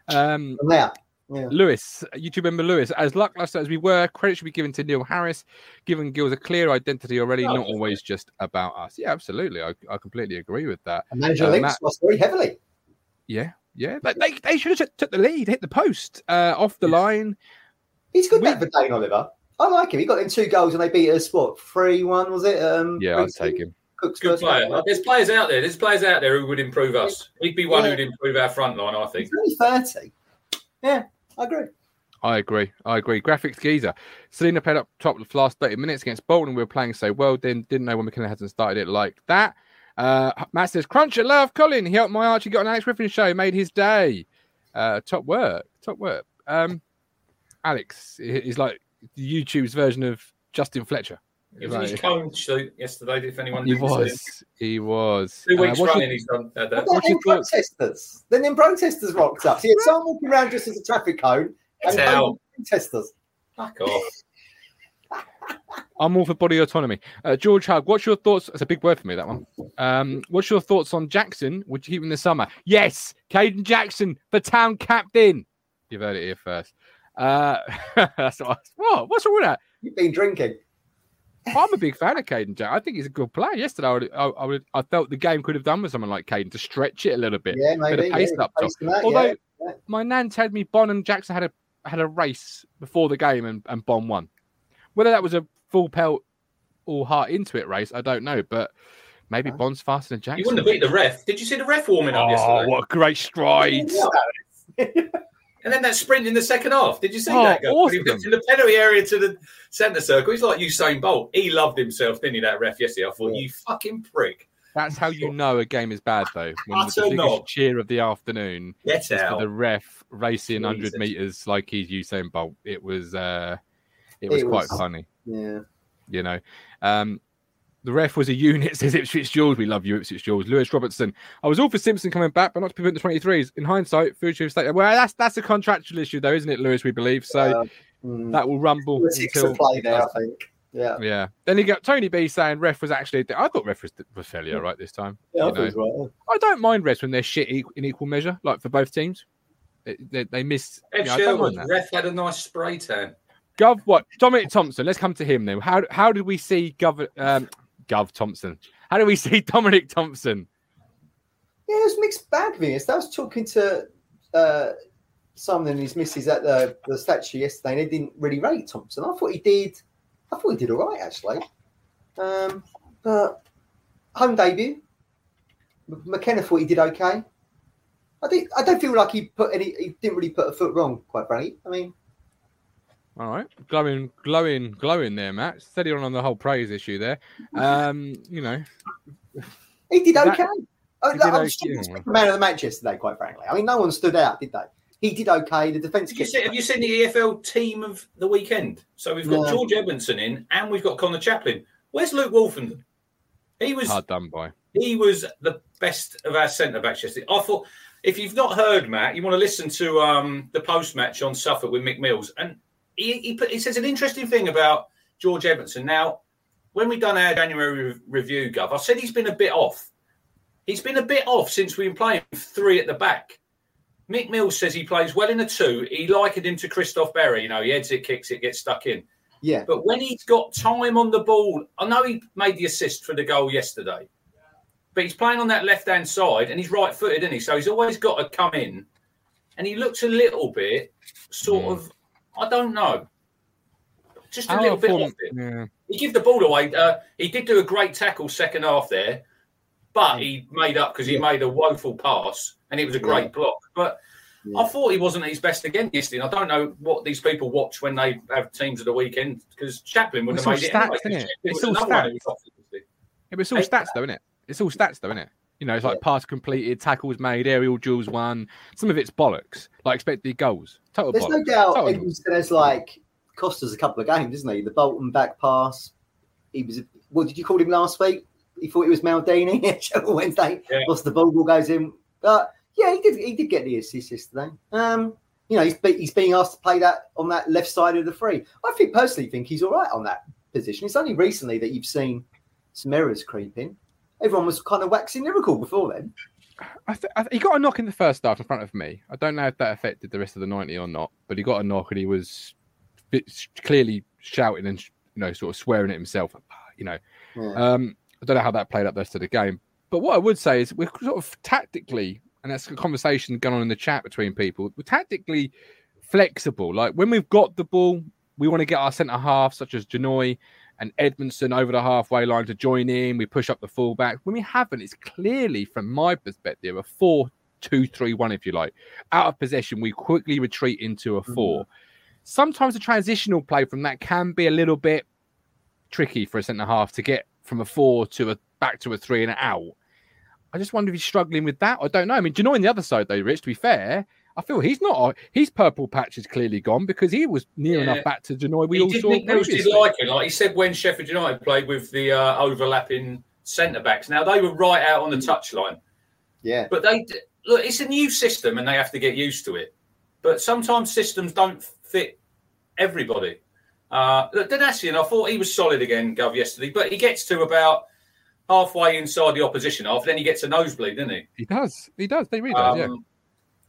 [SPEAKER 1] Um,
[SPEAKER 3] there.
[SPEAKER 1] yeah. Lewis, YouTube member Lewis, as luckless as we were, credit should be given to Neil Harris, giving Gills a clear identity already, oh, not always just about us. Yeah, absolutely. I, I completely agree with that.
[SPEAKER 3] And manager uh, links was very heavily.
[SPEAKER 1] Yeah, yeah. But they, they should have took the lead, hit the post uh, off the line.
[SPEAKER 3] He's good we, for Dane Oliver. I like him. He got in two goals and they beat us, what, 3 1, was it? Um,
[SPEAKER 1] yeah, I'll take him.
[SPEAKER 2] Cook's Good player. Game. There's players out there. There's players out there who would improve us. He'd be one yeah. who'd improve our front line, I think.
[SPEAKER 3] He's only 30. Yeah, I agree.
[SPEAKER 1] I agree. I agree. Graphics geezer. Celina played up top of the last 30 minutes against Bolton. We were playing so well. Didn't, didn't know when McKenna hasn't started it like that. Uh, Matt says, crunch Cruncher, love Colin. He helped my Archie got an Alex Griffin show, made his day. Uh, top work. Top work. Um, Alex is like YouTube's version of Justin Fletcher.
[SPEAKER 2] He was in his cone shoot yesterday. If anyone,
[SPEAKER 1] he was, he was.
[SPEAKER 2] Two weeks uh, running, he's done uh, that.
[SPEAKER 3] What then protesters? Then them protesters rocked up. See, had someone walking around just as a traffic cone and protesters.
[SPEAKER 2] Fuck off.
[SPEAKER 1] I'm all for body autonomy. Uh, George Hug, what's your thoughts? That's a big word for me, that one. Um, what's your thoughts on Jackson? Would you keep him in the summer? Yes, Kayden Jackson for town captain. You've heard it here first. Uh, that's what, what? What's wrong with that?
[SPEAKER 3] You've been drinking.
[SPEAKER 1] I'm a big fan of Kayden Jack. I think he's a good player. Yesterday, I, would, I, I, would, I, felt the game could have done with someone like Kayden to stretch it a little bit.
[SPEAKER 3] Yeah, maybe.
[SPEAKER 1] Bit of pace yeah, up top. That, Although yeah, yeah. my nan told me Bonne and Jackson had a had a race before the game and, and Bonne won. Whether that was a full pelt all heart into it race, I don't know. But maybe Bonne's faster than Jackson.
[SPEAKER 2] You wouldn't have beat the ref. Did you see the ref warming up
[SPEAKER 1] oh,
[SPEAKER 2] yesterday?
[SPEAKER 1] what great strides!
[SPEAKER 2] And then that sprint in the second half. Did you see oh, that? Go? Awesome. He was in the penalty area to the centre circle. He's like Usain Bolt. He loved himself, didn't he? That ref yesterday. I thought, yeah. you fucking prick.
[SPEAKER 1] That's how you know a game is bad, though. When the biggest not. cheer of the afternoon
[SPEAKER 2] Get out.
[SPEAKER 1] for the ref racing Jesus. 100 meters like he's Usain Bolt. It was, uh, it was it quite was, funny.
[SPEAKER 3] Yeah,
[SPEAKER 1] you know. Um, the ref was a unit, says Ipswich Jules. We love you, Ipswich Jules. Lewis Robertson. I was all for Simpson coming back, but not to prevent the 23s. In hindsight, Future State. Well, that's that's a contractual issue, though, isn't it, Lewis? We believe. So uh, mm, that will rumble.
[SPEAKER 3] Until, play there, I think. Yeah.
[SPEAKER 1] Yeah. Then you got Tony B saying ref was actually. I thought ref was, was fairly all right this time.
[SPEAKER 3] Yeah, I, right.
[SPEAKER 1] I don't mind refs when they're shit in equal measure, like for both teams. They, they, they miss.
[SPEAKER 2] Ed you know, ref had a nice spray tan.
[SPEAKER 1] Gov, what? Dominic Thompson. Let's come to him then. How how did we see Gov? Um, Gov Thompson. How do we see Dominic Thompson?
[SPEAKER 3] Yeah, it was mixed bag. Venus. I was talking to uh, someone and his missus at the, the statue yesterday, and they didn't really rate Thompson. I thought he did. I thought he did all right actually. Um, but home debut, McKenna thought he did okay. I think I don't feel like he put any. He didn't really put a foot wrong, quite frankly. I mean,
[SPEAKER 1] all right, glowing, glowing, glowing there, Matt. Steady on on the whole praise issue there. Um, you know,
[SPEAKER 3] he did okay. That, I, he did I'm okay. man of the match yesterday, quite frankly. I mean, no one stood out, did they? He did okay. The defence.
[SPEAKER 2] Have, have you seen the EFL team of the weekend? So we've got George Edmundson in, and we've got Conor Chaplin. Where's Luke Woolfenden? He was
[SPEAKER 1] hard done by.
[SPEAKER 2] He was the best of our centre backs yesterday. I thought if you've not heard Matt, you want to listen to um, the post match on Suffolk with Mick Mills, and he, he, put, he says an interesting thing about George Edmundson. Now, when we done our January re- review, Gov, I said he's been a bit off. He's been a bit off since we've been playing three at the back. Mick Mills says he plays well in a two. He likened him to Christophe Berra. You know, he heads it, kicks it, gets stuck in.
[SPEAKER 3] Yeah.
[SPEAKER 2] But when he's got time on the ball, I know he made the assist for the goal yesterday, but he's playing on that left hand side and he's right footed, isn't he? So he's always got to come in. And he looks a little bit sort mm. of I don't know. Just a little bit off it. Yeah. He gave the ball away. Uh, he did do a great tackle second half there, but he made up because he yeah. made a woeful pass and it was a great yeah. block. But. I thought he wasn't at his best again yesterday. I don't know what these people watch when they have teams of the weekend because Chaplin would have made
[SPEAKER 1] stats, it. Anyway, it? It's all stats. It was all stats, though, isn't it? It's all stats, though, isn't it? You know, it's like yeah. pass completed, tackles made, aerial duels won. Some of it's bollocks, like expected goals. Total
[SPEAKER 3] There's
[SPEAKER 1] bollocks.
[SPEAKER 3] no doubt
[SPEAKER 1] Total
[SPEAKER 3] Edmundson has like cost us a couple of games, isn't he? The Bolton back pass. He was. What did you call him last week? He thought it was Maldini. Wednesday, yeah. lost the ball, ball goes in. But yeah, he did. He did get the assist yesterday. Um, you know, he's he's being asked to play that on that left side of the free. I think personally think he's all right on that position. It's only recently that you've seen some errors creeping everyone was kind of waxing lyrical before then.
[SPEAKER 1] I th- I th- he got a knock in the first half in front of me. I don't know if that affected the rest of the ninety or not, but he got a knock and he was clearly shouting and you know sort of swearing at himself. You know, yeah. um, I don't know how that played up the rest of the game. But what I would say is we're sort of tactically, and that's a conversation going on in the chat between people. We're tactically flexible. Like when we've got the ball, we want to get our centre half, such as Janoi and Edmundson over the halfway line to join in. We push up the fullback. When we haven't, it's clearly, from my perspective, a four two three one, if you like. Out of possession, we quickly retreat into a 4 mm-hmm. Sometimes the transitional play from that can be a little bit tricky for a centre half to get from a four to a back to a three and out. I just wonder if he's struggling with that. I don't know. I mean, do you know on the other side though, Rich? To be fair, I feel he's not. His purple patch is clearly gone because he was near yeah. enough back to Janoi. We he all did, saw. Nick
[SPEAKER 2] did like it. Like he said when Sheffield United played with the uh, overlapping centre backs. Now they were right out on the mm. touchline.
[SPEAKER 3] Yeah,
[SPEAKER 2] but they look. It's a new system, and they have to get used to it. But sometimes systems don't fit everybody. Uh, Donacien, I thought he was solid again, Gov, yesterday, but he gets to about halfway inside the opposition half, then he gets a nosebleed, doesn't he?
[SPEAKER 1] He does. He does. They really does. Um, yeah.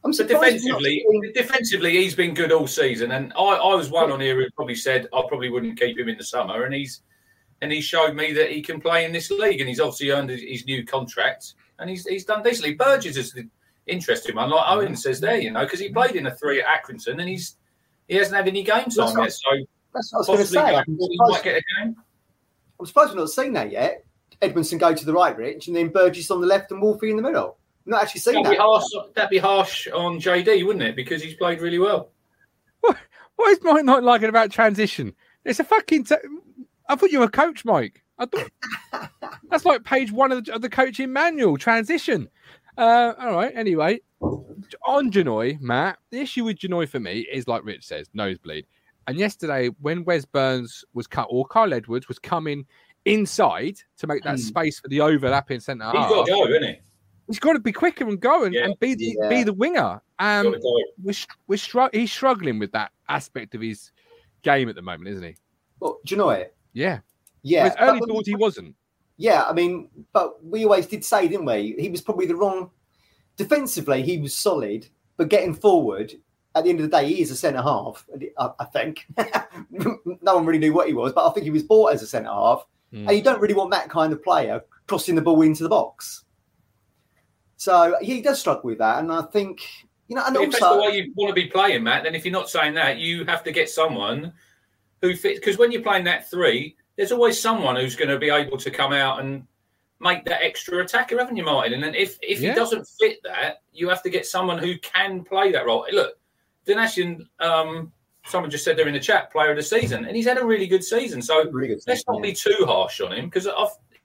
[SPEAKER 2] I'm so defensively, defensively, he's been good all season, and I, I was one on here who probably said I probably wouldn't keep him in the summer, and he's and he showed me that he can play in this league, and he's obviously earned his new contract, and he's he's done decently. Burgess is the interesting one, like Owen mm. says there, you know, because he played in a three at Accrington, and he's he hasn't had any game time yet, so
[SPEAKER 3] that's what I was going to say. I'm surprised, I'm surprised we've not seen that yet. Edmundson go to the right, Rich, and then Burgess on the left and Wolfie in the middle. I'm not actually seen that'd that. Be
[SPEAKER 2] harsh, that'd be harsh on JD, wouldn't it? Because he's played really well.
[SPEAKER 1] What, what is Mike not liking about transition? It's a fucking. T- I thought you were a coach, Mike. I thought that's like page one of the, of the coaching manual. Transition. Uh, all right. Anyway, on Janoi, Matt, the issue with Janoi for me is like Rich says, nosebleed. And yesterday, when Wes Burns was cut, or Kyle Edwards was coming inside to make that mm. space for the overlapping centre
[SPEAKER 2] He's half, got to go, isn't he?
[SPEAKER 1] He's got to be quicker and go and, yeah. and be the yeah. be the winger. Um, we're we're str- he's struggling with that aspect of his game at the moment, isn't he?
[SPEAKER 3] Well, do you know it?
[SPEAKER 1] Yeah,
[SPEAKER 3] yeah.
[SPEAKER 1] His early thought he wasn't.
[SPEAKER 3] Yeah, I mean, but we always did say, didn't we? He was probably the wrong. Defensively, he was solid, but getting forward, at the end of the day, he is a centre half. I, think no one really knew what he was, but I think he was bought as a centre half, mm. and you don't really want that kind of player crossing the ball into the box. So he does struggle with that, and I think you know. And
[SPEAKER 2] but
[SPEAKER 3] also,
[SPEAKER 2] if that's the way you want to be playing, Matt, then if you're not saying that, you have to get someone who fits. Because when you're playing that three, there's always someone who's going to be able to come out and make that extra attacker, haven't you, Martin? And then if if yeah. he doesn't fit that, you have to get someone who can play that role. Look, Donacien, um, someone just said they're in the chat, player of the season, and he's had a really good season. So really good let's not yeah. be too harsh on him because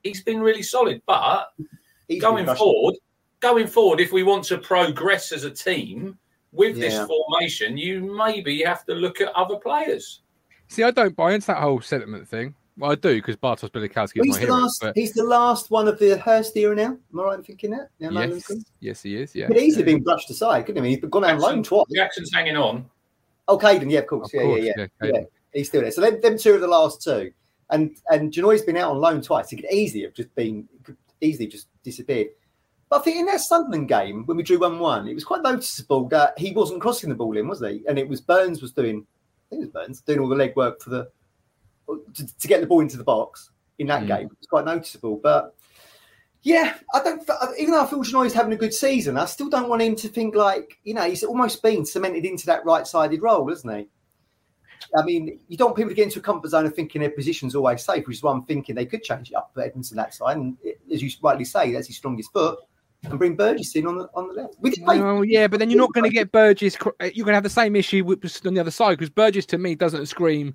[SPEAKER 2] he's been really solid. But he's going forward, going forward, if we want to progress as a team with yeah. this formation, you maybe have to look at other players.
[SPEAKER 1] See, I don't buy into that whole sentiment thing. Well, I do because Bartosz Bialkowski is
[SPEAKER 3] he's
[SPEAKER 1] my hero.
[SPEAKER 3] Last, but... He's the last one of the Hurst era now. Am I right in thinking that?
[SPEAKER 1] Now, yes, yes, he is. Yeah,
[SPEAKER 3] could easily yeah. been brushed aside, couldn't he? He's gone out loan twice.
[SPEAKER 2] Jackson's hanging on.
[SPEAKER 3] Oh, Kayden, yeah, of course, of yeah, course. Yeah, yeah, yeah, He's still there. So them, them two are the last two, and and Janoi's been out on loan twice. He could easily have just been easily just disappeared. But I think in that Sunderland game when we drew one one, it was quite noticeable that he wasn't crossing the ball in, was he? And it was Burns was doing, I think it was Burns doing all the legwork for the to, to, get the ball into the box in that mm. game. It's quite noticeable. But yeah, I don't. Even though I feel Janoi's having a good season, I still don't want him to think like you know he's almost been cemented into that right-sided role, isn't he? I mean, you don't want people to get into a comfort zone of thinking their position's always safe, which is why I'm thinking they could change it up for Edmundson that side. And as you rightly say, that's his strongest foot. And bring Burgess in on the on the left. We
[SPEAKER 1] play- oh yeah, but then you're not going to get Burgess. Uh, you're going to have the same issue with, on the other side because Burgess to me doesn't scream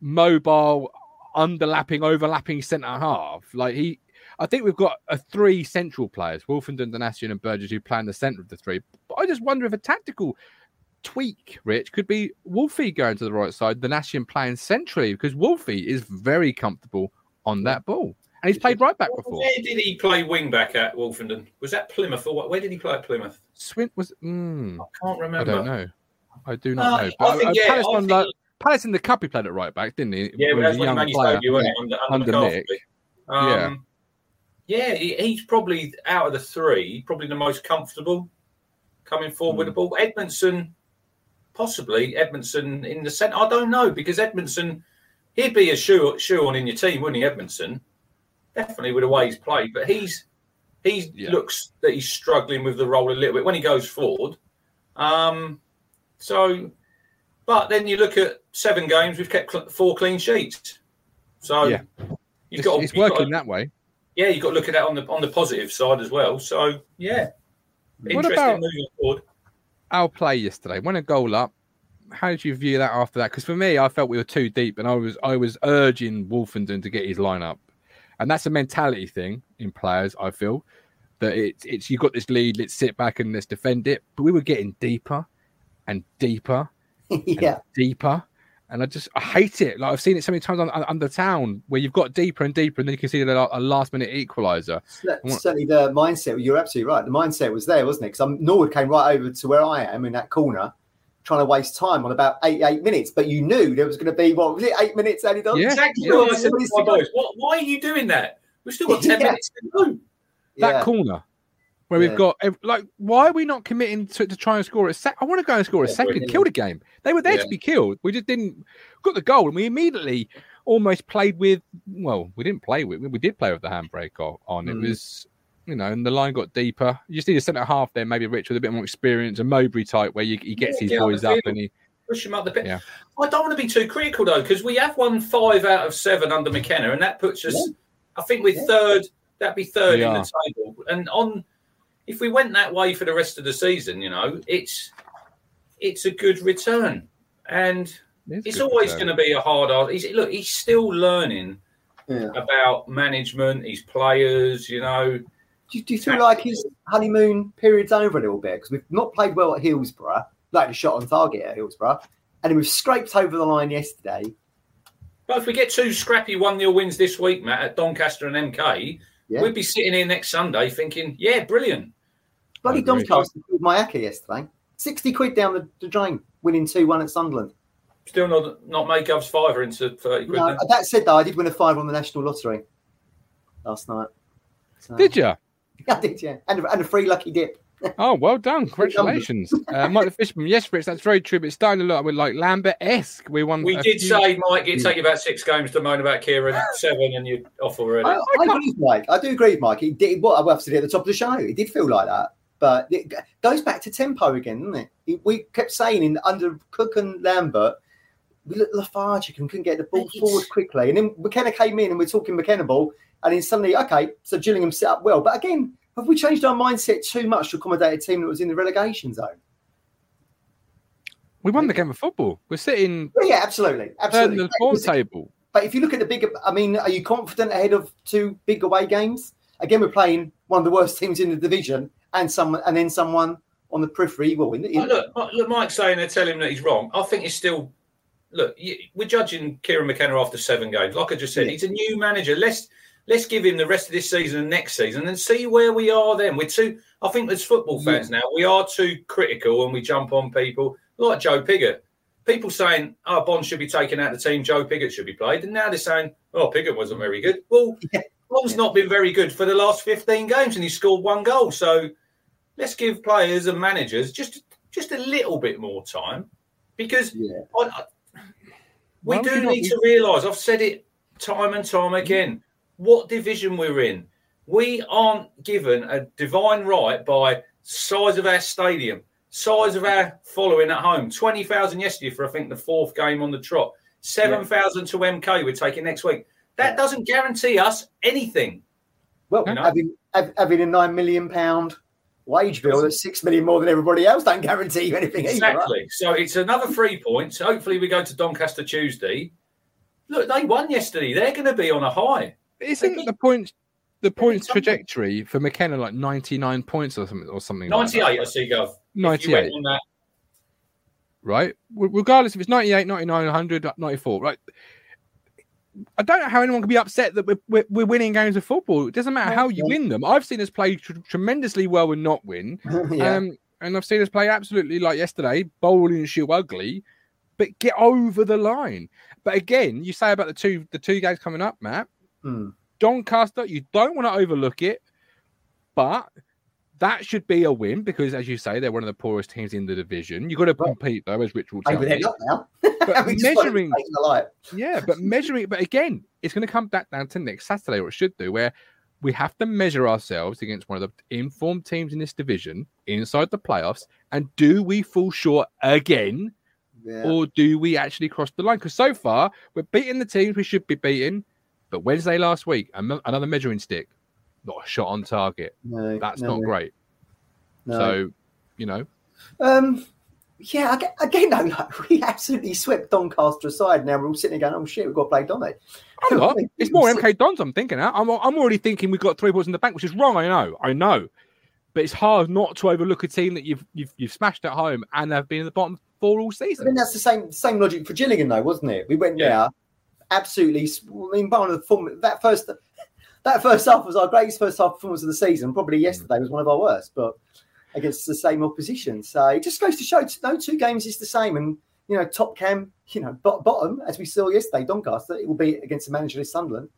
[SPEAKER 1] mobile, underlapping, overlapping centre half. Like he, I think we've got a three central players: Woolfenden, Donacien, and Burgess, who play in the centre of the three. But I just wonder if a tactical tweak, Rich, could be Wolfie going to the right side, Donacien playing centrally because Wolfie is very comfortable on that ball. And he's played right back before.
[SPEAKER 2] Where did he play wing back at Woolfenden? Was that Plymouth or what? Where did he play at Plymouth?
[SPEAKER 1] Swint was. Mm,
[SPEAKER 2] I can't remember.
[SPEAKER 1] I don't know. I do not uh, know. But I think, yeah, I think, Palace in the cup, he played it right back, didn't he?
[SPEAKER 2] Yeah, that's when he managed to you, under, under, under Nick. Um,
[SPEAKER 1] yeah.
[SPEAKER 2] Yeah, he, he's probably out of the three, probably the most comfortable coming forward mm. with the ball. Edmundson, possibly Edmundson in the centre. I don't know because Edmundson, he'd be a shoe shoe on in your team, wouldn't he? Edmundson, definitely with the way he's played, but he's he yeah. looks that he's struggling with the role a little bit when he goes forward. Um, so, but then you look at seven games, we've kept four clean sheets. So
[SPEAKER 1] yeah. you've it's, got it's working got to, that way.
[SPEAKER 2] Yeah, you've got to look at that on the on the positive side as well. So yeah, what interesting moving forward.
[SPEAKER 1] Our play yesterday, when a goal up. How did you view that after that? Because for me, I felt we were too deep, and I was I was urging Woolfenden to get his line up, and that's a mentality thing in players. I feel that it's it's you got this lead, let's sit back and let's defend it. But we were getting deeper and deeper,
[SPEAKER 3] yeah, and
[SPEAKER 1] deeper, and I just I hate it. Like I've seen it so many times on, on the town where you've got deeper and deeper, and then you can see a, a last minute equaliser.
[SPEAKER 3] Certainly, the mindset. You're absolutely right. The mindset was there, wasn't it? Because Norwood came right over to where I am in that corner, trying to waste time on about eight eight minutes. But you knew there was going to be what was it eight minutes
[SPEAKER 2] added on? Yeah. Exactly. Well, said, what, why are you doing that? We've still got ten yeah. minutes to go.
[SPEAKER 1] That yeah. corner where yeah. we've got like why are we not committing to, to try and score a sec? I want to go and score a second, kill the game. They were there yeah. to be killed. We just didn't got the goal, and we immediately almost played with. Well, we didn't play with. We did play with the handbrake on. Mm. It was. You know, and the line got deeper. You just need a centre half there, maybe Rich with a bit more experience, a Mowbray type where you, he gets his boys up and he
[SPEAKER 2] push him up the pitch. Yeah. I don't want to be too critical though, because we have won five out of seven under McKenna, and that puts us. Yeah. I think we're third. That'd be third we in are. the table, and on if we went that way for the rest of the season, you know, it's it's a good return, and it's, it's always going to be a hard. He's, look, he's still learning yeah. about management, his players. You know,
[SPEAKER 3] do you, do you feel like his honeymoon period's over a little bit because we've not played well at Hillsborough, like the shot on target at Hillsborough, and we've scraped over the line yesterday.
[SPEAKER 2] But if we get two scrappy one 0 wins this week, Matt, at Doncaster and MK, yeah. we'd be sitting here next Sunday thinking, yeah, brilliant.
[SPEAKER 3] Bloody Doncaster killed Mayaka yesterday. 60 quid down the, the drain, winning 2 1 at Sunderland.
[SPEAKER 2] Still not not make Gov's fiver into 30 quid. No,
[SPEAKER 3] that said, though, I did win a fiver on the National Lottery last night.
[SPEAKER 1] So, did you?
[SPEAKER 3] I did, yeah. And, and a free lucky dip.
[SPEAKER 1] oh, well done. Congratulations. uh, Mike the Fishman. Yes, Fritz, that's very true. But it's starting to look with like Lambert esque. We won.
[SPEAKER 2] We did few... say, Mike, it'd take you about six games to moan about Kieran, seven, and you're off already. I,
[SPEAKER 3] I, I agree with Mike. I do agree with Mike. He did what I have to do at the top of the show. It did feel like that. But it goes back to tempo again, doesn't it? We kept saying in under Cook and Lambert, we looked lethargic and couldn't get the ball forward quickly. And then McKenna came in and we're talking McKenna ball, and then suddenly, okay, so Gillingham set up well. But again, have we changed our mindset too much to accommodate a team that was in the relegation zone?
[SPEAKER 1] We won the game of football. We're sitting.
[SPEAKER 3] Yeah, yeah absolutely, absolutely.
[SPEAKER 1] the form table.
[SPEAKER 3] But if you look at the bigger, I mean, are you confident ahead of two big away games? Again, we're playing one of the worst teams in the division, and someone and then someone on the periphery will win.
[SPEAKER 2] Oh, look, look, Mike's saying they tell him that he's wrong. I think he's still. Look, we're judging Kieran McKenna after seven games. Like I just said, yeah. he's a new manager. Let's let's give him the rest of this season and next season and see where we are then. We're too. I think as football fans yeah. now, we are too critical and we jump on people like Joe Pigott. People saying, "Oh, Bonne should be taken out of the team. Joe Pigott should be played," and now they're saying, "Oh, Pigott wasn't very good." Well, yeah. Bonne's not been very good for the last fifteen games, and he scored one goal. So let's give players and managers just just a little bit more time because yeah. I, I, we Why do need to realise. I've said it time and time again. What division we're in, we aren't given a divine right by size of our stadium, size of our following at home. Twenty thousand yesterday for I think the fourth game on the trot. Seven thousand yeah. to MK. We're taking next week. That doesn't guarantee us anything.
[SPEAKER 3] Well, you know? having having a nine million pound wage bill that's six million more than everybody else don't guarantee you anything
[SPEAKER 2] exactly.
[SPEAKER 3] Either, right?
[SPEAKER 2] So it's another three points. Hopefully, we go to Doncaster Tuesday. Look, they won yesterday. They're going to be on a high.
[SPEAKER 1] Isn't the point the points trajectory for McKenna like ninety nine points or something or something?
[SPEAKER 2] Ninety eight. Like I see, Gov.
[SPEAKER 1] Ninety eight. Right. Regardless if it's 98, 99, 100, 94, right? I don't know how anyone can be upset that we're, we're, we're winning games of football. It doesn't matter how you win them. I've seen us play tr- tremendously well and not win. yeah. um, and I've seen us play absolutely like yesterday, bowling shoe ugly, but get over the line. But again, you say about the two the two games coming up, Matt.
[SPEAKER 3] Mm.
[SPEAKER 1] Doncaster, you don't want to overlook it, but that should be a win because, as you say, they're one of the poorest teams in the division. You've got to compete, though, as Rich will tell
[SPEAKER 3] Maybe
[SPEAKER 1] me.
[SPEAKER 3] they're not now.
[SPEAKER 1] But
[SPEAKER 3] We just wanted to
[SPEAKER 1] measuring,
[SPEAKER 3] take the light.
[SPEAKER 1] yeah, but measuring, but again, it's going to come back down to next Saturday, or it should do, where we have to measure ourselves against one of the informed teams in this division inside the playoffs. And do we fall short again,
[SPEAKER 3] Yeah.
[SPEAKER 1] or do we actually cross the line? Because so far, we're beating the teams we should be beating. But Wednesday last week, another measuring stick, not a shot on target.
[SPEAKER 3] No,
[SPEAKER 1] That's
[SPEAKER 3] no,
[SPEAKER 1] not great.
[SPEAKER 3] no.
[SPEAKER 1] So, you know,
[SPEAKER 3] Um, yeah, aga- again, though, like, we absolutely swept Doncaster aside. Now we're all sitting there going, "Oh shit, we've got to play Donny."
[SPEAKER 1] It's more MK Dons. I'm thinking. I'm I'm already thinking we've got three points in the bank, which is wrong. I know. I know. But it's hard not to overlook a team that you've you've, you've smashed at home and have been in the bottom four all season.
[SPEAKER 3] I mean, that's the same same logic for Gillingham, though, wasn't it? We went
[SPEAKER 2] Yeah.
[SPEAKER 3] there, absolutely. I mean, one of the form that first that first half was our greatest first half performance of the season. Probably mm. yesterday was one of our worst, but against the same opposition. So it just goes to show no two games is the same. And you know, top cam, you know, bottom as we saw yesterday, Doncaster, it will be against the manager of Sunderland,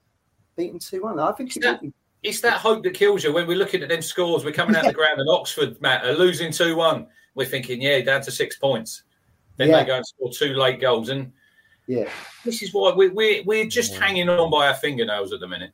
[SPEAKER 3] beaten two one. I think it will.
[SPEAKER 2] It's that hope that kills you when we're looking at them scores. We're coming out the ground and Oxford, Matt, are losing 2 1. We're thinking, yeah, down to six points. Then
[SPEAKER 3] Yeah.
[SPEAKER 2] they go and score two late goals. And
[SPEAKER 3] Yeah.
[SPEAKER 2] this is why we're, we're, we're just hanging on by our fingernails at the minute.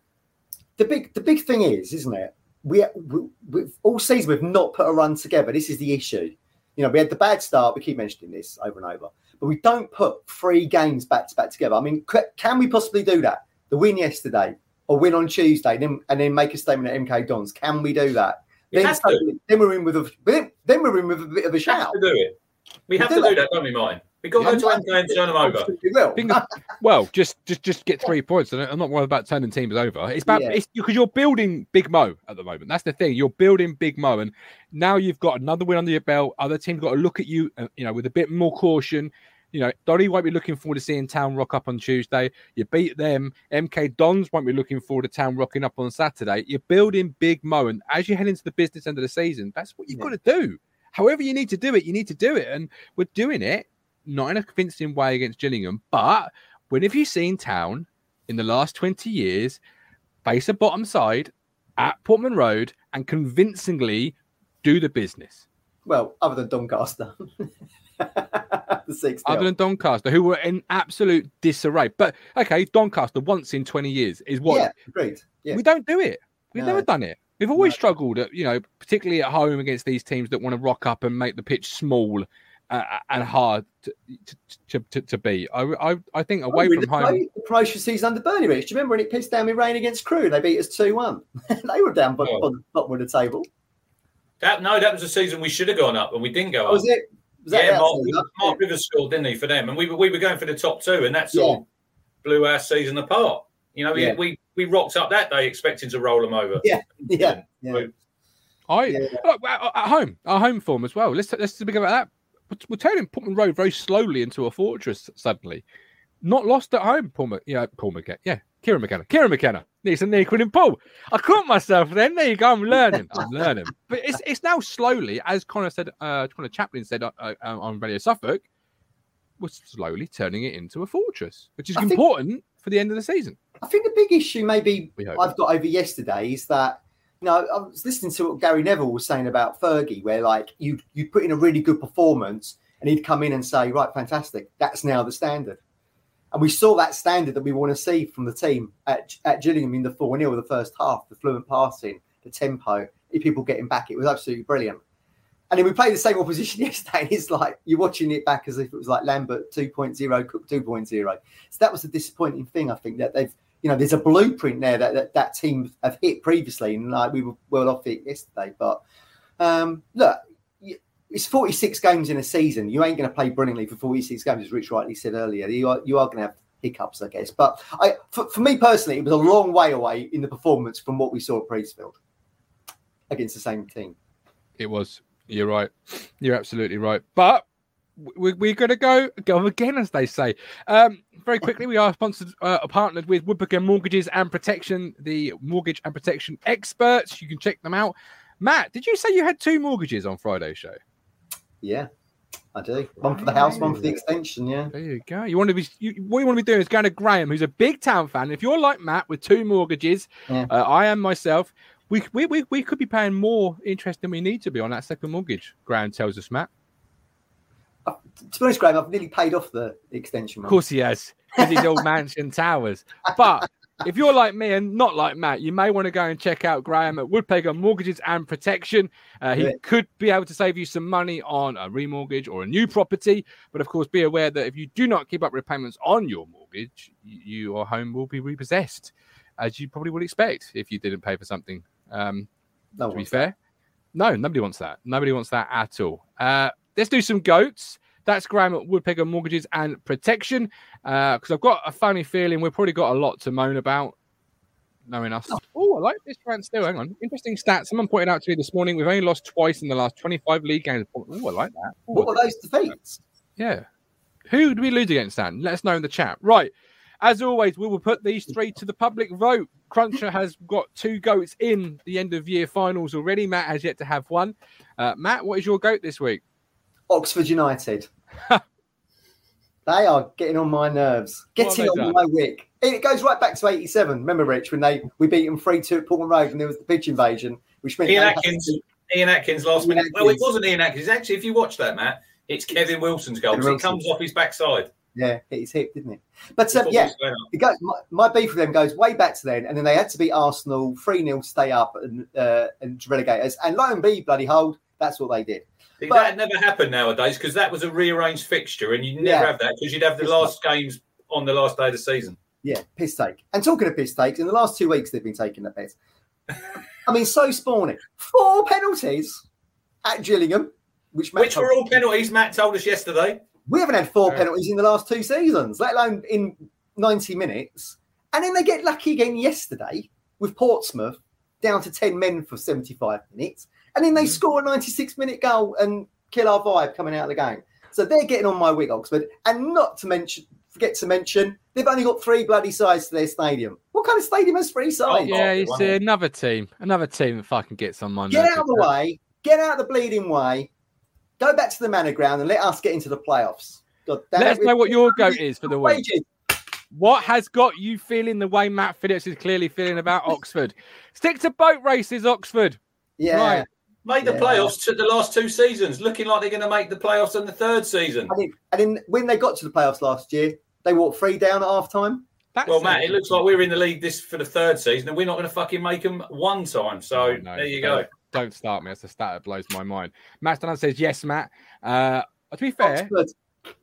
[SPEAKER 3] the big the big thing is, isn't it? We, we we've all season we've not put a run together. This is the issue. You know, we had the bad start. We keep mentioning this over and over, but we don't put three games back to back together. I mean, can we possibly do that? The win yesterday, or win on Tuesday, then and then make a statement at MK Dons. Can we do that?
[SPEAKER 2] We
[SPEAKER 3] Then, then we're in with a then, we're in with a bit of a
[SPEAKER 2] We have
[SPEAKER 3] shout.
[SPEAKER 2] to do it. We have
[SPEAKER 3] do
[SPEAKER 2] to do
[SPEAKER 3] that.
[SPEAKER 2] that, don't we, Martin? We've got to to MK and turn them over.
[SPEAKER 3] We will.
[SPEAKER 1] Well, just just just get three points. I'm not worried about turning teams over. It's about
[SPEAKER 3] Yeah.
[SPEAKER 1] because you're building Big Mo at the moment. That's the thing. You're building Big Mo, and now you've got another win under your belt. Other teams got to look at you, uh, you know, with a bit more caution. You know, Donny won't be looking forward to seeing Town rock up on Tuesday. You beat them. MK Dons won't be looking forward to Town rocking up on Saturday. You're building Big Mo, and as you head into the business end of the season, that's what you've
[SPEAKER 3] Yeah.
[SPEAKER 1] got to do. However, you need to do it, you need to do it, and we're doing it not in a convincing way against Gillingham, but when have you seen Town in the last 20 years face a bottom side at Portman Road and convincingly do the business?
[SPEAKER 3] Well, other than Doncaster.
[SPEAKER 1] Other than Doncaster, who were in absolute disarray. But okay, Doncaster once in 20 years is what
[SPEAKER 3] yeah, agreed. Yeah,
[SPEAKER 1] we don't do it. We've
[SPEAKER 3] No.
[SPEAKER 1] never done it. We've always
[SPEAKER 3] No.
[SPEAKER 1] struggled at, you know, particularly at home against these teams that want to rock up and make the pitch small uh, and hard to, to, to, to, to be. I, I, I think away
[SPEAKER 3] Oh,
[SPEAKER 1] from
[SPEAKER 3] the,
[SPEAKER 1] home.
[SPEAKER 3] pro- the promotion season under Bernie Rich. Do you remember when it pissed down with rain against Crewe? They beat us 2 1. they were down by,
[SPEAKER 2] Oh.
[SPEAKER 3] by the bottom of the table.
[SPEAKER 2] That No, that was a season we should have gone up, and we didn't go
[SPEAKER 3] Oh,
[SPEAKER 2] up.
[SPEAKER 3] was it? Was that
[SPEAKER 2] yeah,
[SPEAKER 3] that
[SPEAKER 2] Mark,
[SPEAKER 3] season?
[SPEAKER 2] Mark Rivers scored, didn't he, for them? And we were, we were going for the top two, and that sort
[SPEAKER 3] Yeah.
[SPEAKER 2] of blew our season apart. You know, we,
[SPEAKER 3] Yeah.
[SPEAKER 2] we, we rocked up that day expecting to roll them over.
[SPEAKER 3] Yeah, yeah, yeah.
[SPEAKER 1] I
[SPEAKER 3] Yeah.
[SPEAKER 1] look, at at home, our home form as well. Let's let's speak about that. We're- We're turning Portman Road very slowly into a fortress suddenly. Not lost at home, Paul. Mc, yeah, Paul McKenna. Yeah, Kieran McKenna. Kieran McKenna. Needs a near in Paul. I caught myself then. There you go. I'm learning. I'm learning. But it's it's now slowly, as Conor said, uh, Conor Chaplin said uh, uh, on Radio Suffolk, we're slowly turning it into a fortress, which is
[SPEAKER 3] I think-
[SPEAKER 1] important for the end of the season.
[SPEAKER 3] I think the big issue maybe I've got over yesterday is that know I was listening to what Gary Neville was saying about Fergie, where like you you put in a really good performance and he'd come in and say, right, fantastic, that's now the standard. And we saw that standard that we want to see from the team at, at Gillingham in the 4 0 the first half, the fluent passing, the tempo, people getting back. It was absolutely brilliant. And then we played the same opposition yesterday. And it's like you're watching it back as if it was like Lambert 2.0, Cook 2.0. So that was the disappointing thing, I think, that they've you know, there's a blueprint there that that, that team have hit previously, and like we were well off it yesterday. But um, look, it's 46 games in a season. You ain't going to play brilliantly for 46 games, as Rich rightly said earlier. You are you are going to have hiccups, I guess. But I, for, for me personally, it was a long way away in the performance from what we saw at Priestfield against the same team.
[SPEAKER 1] It was. You're right. You're absolutely right. But we, we're going to go go again, as they say. Um, very quickly, we are sponsored, uh, partnered with Woodpecker Mortgages and Protection, the mortgage and protection experts. You can check them out. Matt, did you say you had two mortgages on Friday's show?
[SPEAKER 3] Yeah, I do. One for the house, one for the extension. Yeah.
[SPEAKER 1] There you go. You want to be you, what you want to be doing is going to Graham, who's a big town fan. If you're like Matt with two mortgages,
[SPEAKER 3] Yeah.
[SPEAKER 1] uh, I am myself. We, we, we, we could be paying more interest than we need to be on that second mortgage. Graham tells us, Matt.
[SPEAKER 3] To be honest, Graham, I've nearly paid off the extension.
[SPEAKER 1] Of course he has, because he's all mansion towers. But if you're like me and not like Matt, you may want to go and check out Graham at Woodpecker Mortgages and Protection. Uh, he
[SPEAKER 3] Yeah.
[SPEAKER 1] could be able to save you some money on a remortgage or a new property. But of course, be aware that if you do not keep up repayments on your mortgage, your home will be repossessed, as you probably would expect if you didn't pay for something. Um,
[SPEAKER 3] No
[SPEAKER 1] to be fair. No, nobody wants that. Nobody wants that at all. Uh, let's do some goats. That's Graham at Woodpecker Mortgages and Protection. Because I've got a funny feeling we've probably got a lot to moan about, knowing us. Oh, I like this rant still. Hang on. Interesting stats. Someone pointed out to me this morning we've only lost twice in the last 25 league games. Oh, I like that. Ooh,
[SPEAKER 3] What were those defeats?
[SPEAKER 1] yeah. Who did we lose against, Dan? Let us know in the chat. Right. As always, we will put these three to the public vote. Cruncher has got two goats in the end of year finals already. Matt has yet to have one. Uh, Matt, what is your goat this week?
[SPEAKER 3] Oxford United. they are getting on my nerves, getting on
[SPEAKER 1] done?
[SPEAKER 3] my wick. It goes right back to '87. Remember, Rich, when they we beat them three two at Portman Road, and there was the pitch invasion, which meant
[SPEAKER 2] Ian Atkins.
[SPEAKER 3] to-
[SPEAKER 2] Ian Atkins last
[SPEAKER 3] Ian
[SPEAKER 2] minute. Well, it wasn't Ian Atkins. Actually, if you watch that, Matt, it's Kevin Wilson's goal. 'cause
[SPEAKER 3] Kevin
[SPEAKER 2] It comes off his backside.
[SPEAKER 3] Yeah, hit his hip, didn't it? But
[SPEAKER 2] The
[SPEAKER 3] um, yeah,
[SPEAKER 2] football's going up.
[SPEAKER 3] it goes, my, my beef with them goes way back to then, and then they had to beat Arsenal 3 0 to stay up and, uh, and to relegate us. And lo and be bloody hold, that's what they did.
[SPEAKER 2] See,
[SPEAKER 3] But-
[SPEAKER 2] that never happened nowadays because that was a rearranged fixture, and you never
[SPEAKER 3] Yeah.
[SPEAKER 2] have that because you'd have the last games on the last day of the season.
[SPEAKER 3] Yeah, piss take. And talking of piss takes, in the last two weeks they've been taking the piss. I mean, so spawning. Four penalties at Gillingham, which, Matt
[SPEAKER 2] Which were all penalties. Matt told us yesterday.
[SPEAKER 3] we haven't had four penalties in the last two seasons, let alone in 90 minutes. And then they get lucky again yesterday with Portsmouth down to 10 men for 75 minutes. And then they
[SPEAKER 2] Mhm.
[SPEAKER 3] score a 96 minute goal and kill our vibe coming out of the game. So they're getting on my wig, Oxford. And not to mention, forget to mention, they've only got three bloody sides to their stadium. What kind of stadium has three sides?
[SPEAKER 2] Oh,
[SPEAKER 1] yeah,
[SPEAKER 2] oh,
[SPEAKER 1] it's
[SPEAKER 2] wow.
[SPEAKER 1] another team. Another team that fucking gets on my
[SPEAKER 3] Get
[SPEAKER 1] nerves.
[SPEAKER 3] out of the way. Get out of the bleeding way. Go back to the manor ground and let us get into the playoffs. God damn
[SPEAKER 1] Let
[SPEAKER 3] it,
[SPEAKER 1] us know what your goat is for the week.
[SPEAKER 3] Wages.
[SPEAKER 1] What has got you feeling the way Matt Phillips is clearly feeling about Oxford? Stick to boat races, Oxford.
[SPEAKER 3] Yeah.
[SPEAKER 1] Right.
[SPEAKER 2] Made the
[SPEAKER 3] Yeah.
[SPEAKER 2] playoffs to the last two seasons, looking like they're going to make the playoffs in the third season.
[SPEAKER 3] I think, and then when they got to the playoffs last year, they walked three down at half time.
[SPEAKER 1] That's
[SPEAKER 2] Well, Matt, it looks like we're in the league this for the third season, and we're not going to fucking make them one time. So
[SPEAKER 1] Oh, no,
[SPEAKER 2] there you
[SPEAKER 1] don't-
[SPEAKER 2] go.
[SPEAKER 1] Don't start me. That's a stat that blows my mind. Matt Dunn says yes, Matt. Uh, to be fair,
[SPEAKER 3] Oxford.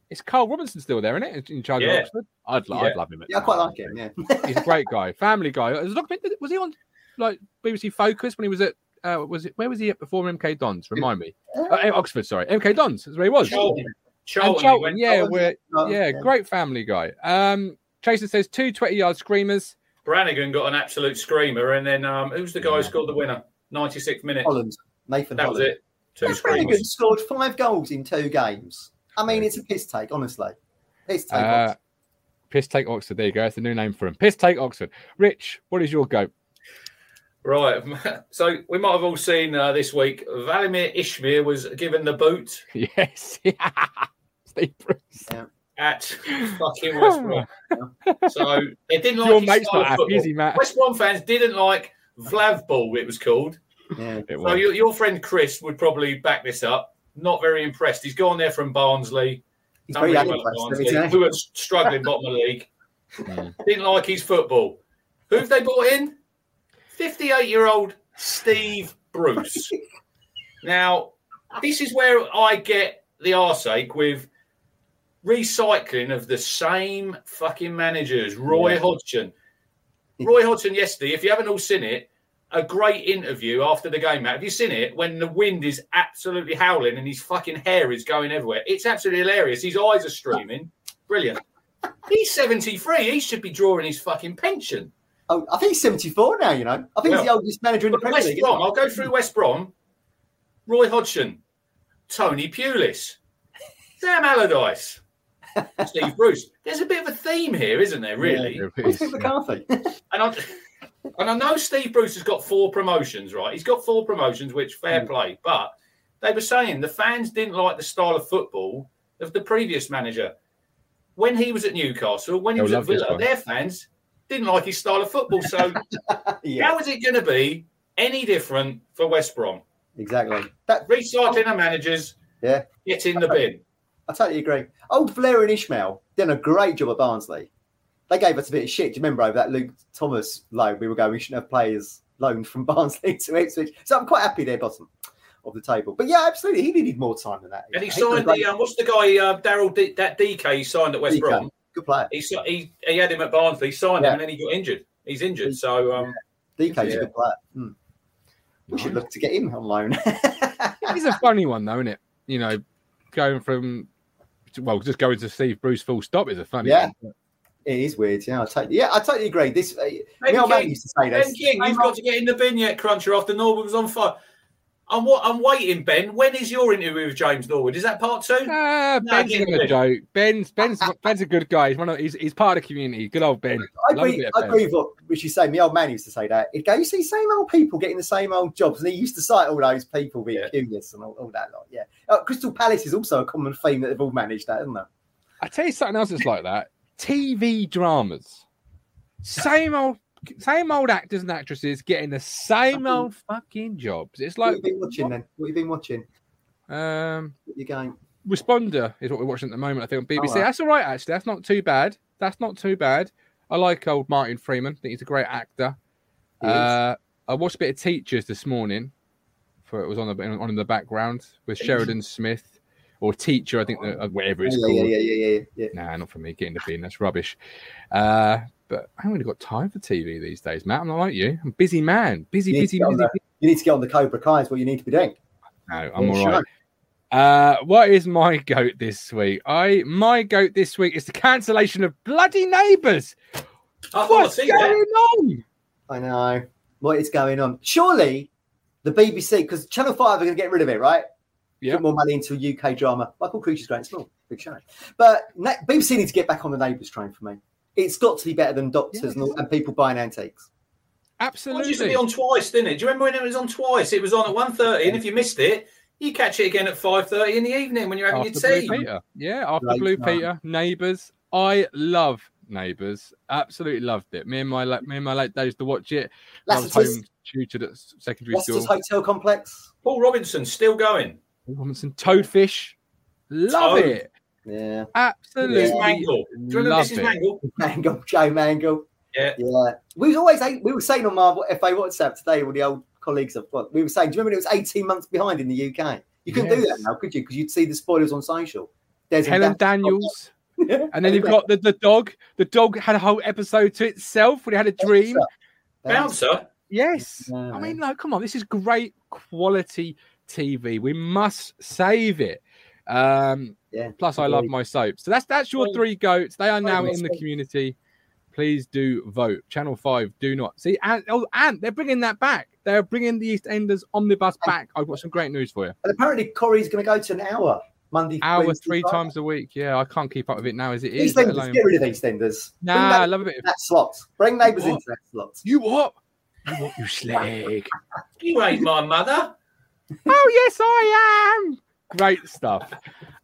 [SPEAKER 1] is Karl Robinson still there, isn't it? In charge
[SPEAKER 2] Yeah.
[SPEAKER 1] of Oxford? I'd,
[SPEAKER 2] Yeah.
[SPEAKER 1] I'd love him. at
[SPEAKER 3] Yeah, I quite like him. Yeah.
[SPEAKER 1] He's a great guy, family guy. Was, it document- was he on like BBC Focus when he was at? Uh, was it where was he at before MK Dons? Remind me. Uh, Oxford, sorry, MK Dons. That's where he was.
[SPEAKER 2] Charlton. Charlton, he
[SPEAKER 1] Charlton, yeah,
[SPEAKER 3] Charlton,
[SPEAKER 1] we're, yeah, great family guy. Um, Chaser says two 20 yard screamers.
[SPEAKER 2] Brannagan got an absolute screamer, and then um, who's the guy who scored the winner? 96 minutes.
[SPEAKER 3] Holland. Nathan
[SPEAKER 2] That was it. Two
[SPEAKER 3] Chris
[SPEAKER 2] Brannagan
[SPEAKER 3] scored five goals in two games. I mean, it's a piss take, honestly. Piss take.
[SPEAKER 1] Uh, Piss Take Oxford. There you go. That's the new name for him. Piss Take Oxford. Rich, what is your goat?
[SPEAKER 2] Right. So we might have all seen uh, this week Valérien Ismaël was given the boot
[SPEAKER 1] Yes. Steve Bruce.
[SPEAKER 2] at fucking West Brom. So they didn't like
[SPEAKER 1] Your
[SPEAKER 2] his
[SPEAKER 1] mate's
[SPEAKER 2] style
[SPEAKER 1] not happy,
[SPEAKER 2] football.
[SPEAKER 1] is he, Matt?
[SPEAKER 2] West Brom fans didn't like Vlav ball, it was called.
[SPEAKER 3] yeah.
[SPEAKER 1] It
[SPEAKER 2] So
[SPEAKER 1] was.
[SPEAKER 2] your, your friend Chris would probably back this up. Not very impressed. He's gone there from Barnsley.
[SPEAKER 3] He's very
[SPEAKER 2] really well
[SPEAKER 3] impressed,
[SPEAKER 2] at
[SPEAKER 3] isn't
[SPEAKER 2] Barnsley,
[SPEAKER 3] he?
[SPEAKER 2] who are struggling bottom of the league. Didn't like his football. Who have they brought in? 58 year old Steve Bruce. now, this is where I get the arse ache with recycling of the same fucking managers. Roy
[SPEAKER 3] Yeah.
[SPEAKER 2] Hodgson. Roy Hodgson yesterday, if you haven't all seen it, a great interview after the game, Matt. Have you seen it? When the wind is absolutely howling and his fucking hair is going everywhere. It's absolutely hilarious. His eyes are streaming. Brilliant. He's 73. He should be drawing his fucking pension.
[SPEAKER 3] Oh, I think he's 74 now, you know. I think he's the oldest manager in the
[SPEAKER 2] But
[SPEAKER 3] Premier
[SPEAKER 2] West
[SPEAKER 3] League.
[SPEAKER 2] Brom, I'll go through West Brom. Roy Hodgson, Tony Pulis, Sam Allardyce, Steve Bruce. There's a bit of a theme here, isn't there, really?
[SPEAKER 1] It
[SPEAKER 3] he? Who's
[SPEAKER 1] is.
[SPEAKER 3] Mick McCarthy?
[SPEAKER 2] And I, and I know Steve Bruce has got four promotions, right? He's got four promotions, which fair
[SPEAKER 3] Mm.
[SPEAKER 2] play, but they were saying the fans didn't like the style of football of the previous manager. When he was at Newcastle, when he
[SPEAKER 1] They'll
[SPEAKER 2] was at Villa, their fans didn't like his style of football. So
[SPEAKER 3] yeah,
[SPEAKER 2] how is it going to be any different for West Brom?
[SPEAKER 3] exactly. That
[SPEAKER 2] Recycling the managers,
[SPEAKER 3] Yeah.
[SPEAKER 2] get in the bin.
[SPEAKER 3] I totally agree. Old Blair and Ishmael did a great job at Barnsley. They gave us a bit of shit. Do you remember over that Luke Thomas loan? We were going, we shouldn't have players loaned from Barnsley to Ipswich. So I'm quite happy they're bottom of the table. But yeah, absolutely. He needed more time than that.
[SPEAKER 2] And he signed the um, what's the guy uh, Daryl D- that DK he signed at West
[SPEAKER 3] DK.
[SPEAKER 2] Brom.
[SPEAKER 3] Good player.
[SPEAKER 2] He, si- he he had him at Barnsley, signed
[SPEAKER 3] Yeah.
[SPEAKER 2] him, and then he got injured. He's injured, so um,
[SPEAKER 3] DK's
[SPEAKER 2] Yeah.
[SPEAKER 3] a good player. Hmm. We should look to get him on loan.
[SPEAKER 1] He's a funny one, though, isn't it? You know, going from well, just going to Steve Bruce full stop is a funny
[SPEAKER 3] Yeah.
[SPEAKER 1] one.
[SPEAKER 3] it is weird. Yeah, I totally, yeah, I totally agree. This, uh,
[SPEAKER 2] Ben
[SPEAKER 3] my old mate
[SPEAKER 2] King,
[SPEAKER 3] used to say this.
[SPEAKER 2] Ben King, you've got to get in the bin yet, Cruncher. After Norwood was on fire. I'm what I'm waiting, Ben. When is your interview with James Norwood? Is that part two?
[SPEAKER 1] Ah,
[SPEAKER 2] No,
[SPEAKER 1] Ben's
[SPEAKER 2] get
[SPEAKER 1] a joke. Ben's Ben's Ben's a good guy. He's one of he's, he's part of the community. Good old Ben.
[SPEAKER 3] I agree,
[SPEAKER 1] bit
[SPEAKER 3] I agree with what Richie saying. My old man used to say that. He'd go, you see, same old people getting the same old jobs. And he used to cite all those people being
[SPEAKER 2] Yeah.
[SPEAKER 3] curious and all, all that lot. Yeah. Uh, Crystal Palace is also a common theme that they've all managed that, isn't it?
[SPEAKER 1] I tell you something else that's like that. TV dramas. Same old same old actors and actresses getting the same old fucking jobs. It's
[SPEAKER 3] What
[SPEAKER 1] like
[SPEAKER 3] have you been watching then? What have you been watching?
[SPEAKER 1] um
[SPEAKER 3] What you going?
[SPEAKER 1] Responder is what we're watching at the moment, I think, on BBC.
[SPEAKER 3] Oh, wow.
[SPEAKER 1] That's all right, actually. That's not too bad. That's not too bad. I like old Martin Freeman. I think he's a great actor.
[SPEAKER 3] He is.
[SPEAKER 1] Uh, I watched a bit of Teachers this morning. For it was on the on in the background with Sheridan Smith or Teacher, I think, that, uh, whatever it's
[SPEAKER 3] yeah,
[SPEAKER 1] called.
[SPEAKER 3] yeah, yeah, yeah, yeah, yeah.
[SPEAKER 1] Nah, not for me. Get in the bin. That's rubbish. Uh, but I haven't really got time for TV these days, Matt. I'm not like you. I'm a busy man. Busy,
[SPEAKER 3] You
[SPEAKER 1] busy,
[SPEAKER 3] to
[SPEAKER 1] busy.
[SPEAKER 3] the, you need to get on the Cobra Kai. Is what you need to be doing.
[SPEAKER 1] No, I'm
[SPEAKER 3] Yeah,
[SPEAKER 1] all
[SPEAKER 3] sure.
[SPEAKER 1] right. Uh, what is my goat this week? I my goat this week is the cancellation of bloody neighbours. What's going
[SPEAKER 2] that.
[SPEAKER 1] on?
[SPEAKER 3] I know what is going on. Surely the BBC, because Channel Five are going to get rid of it, right?
[SPEAKER 1] Yeah.
[SPEAKER 3] Put more money into a UK drama. Michael Creature's great small, big show. But BBC need to get back on the Neighbours train for me. It's got to be better than doctors and, and people buying antiques. Absolutely.
[SPEAKER 2] It
[SPEAKER 1] Absolutely.
[SPEAKER 2] used to be on twice, didn't it? Do you remember when it was on twice? It was on at 1.30, and if you missed it, you catch it again at 5.30 in the evening when you're having
[SPEAKER 1] after
[SPEAKER 2] your tea.
[SPEAKER 1] Blue Peter. Yeah, after
[SPEAKER 3] Great
[SPEAKER 1] Blue
[SPEAKER 3] fun.
[SPEAKER 1] Peter, Neighbours. I love Neighbours. Absolutely loved it. Me and my me and my late days to watch it. I was home tutored at secondary
[SPEAKER 3] Lassiter's
[SPEAKER 1] school.
[SPEAKER 3] Hotel Complex.
[SPEAKER 2] Paul Robinson still going.
[SPEAKER 1] Robinson Toadfish. Love
[SPEAKER 2] Toad.
[SPEAKER 1] it.
[SPEAKER 3] Yeah.
[SPEAKER 1] Absolutely.
[SPEAKER 2] Mrs. Mangle. Do you remember
[SPEAKER 1] Love
[SPEAKER 2] Mrs.
[SPEAKER 1] it.
[SPEAKER 2] Mangle?
[SPEAKER 3] Mangle, Joe Mangle.
[SPEAKER 2] Yeah.
[SPEAKER 3] Yeah. We was always we were saying on my FA WhatsApp today, all the old colleagues I've got, we were saying, do you remember it was 18 months behind in the UK? You couldn't do that now, could you? Because you'd see the spoilers on social. There's
[SPEAKER 1] Helen Daniels. And then you've got the, the dog. The dog had a whole episode to itself when he had a dream.
[SPEAKER 2] Bouncer.
[SPEAKER 1] Yes.
[SPEAKER 3] Yeah,
[SPEAKER 1] I mean, like, come on, this is great quality TV. We must save it. Um,
[SPEAKER 3] Yeah.
[SPEAKER 1] plus, I love my soaps. So that's that's your three goats. They are now in the community. Please do vote. Channel Five, do not see. And oh, and they're bringing that back. They're bringing the EastEnders omnibus back. I've got some great news for you.
[SPEAKER 3] And apparently Corrie's going to go to an hour Monday.
[SPEAKER 1] Hour
[SPEAKER 3] Wednesday,
[SPEAKER 1] three
[SPEAKER 3] Friday.
[SPEAKER 1] times a week. Yeah, I can't keep up with it now as it is. let
[SPEAKER 3] EastEnders,
[SPEAKER 1] alone-
[SPEAKER 3] get rid of EastEnders. Bring
[SPEAKER 1] Nah, I love a bit of
[SPEAKER 3] that slot. Bring neighbours into that slot.
[SPEAKER 1] you. What? You what? You slag.
[SPEAKER 2] You ain't my mother.
[SPEAKER 1] Oh yes, I am. Great stuff.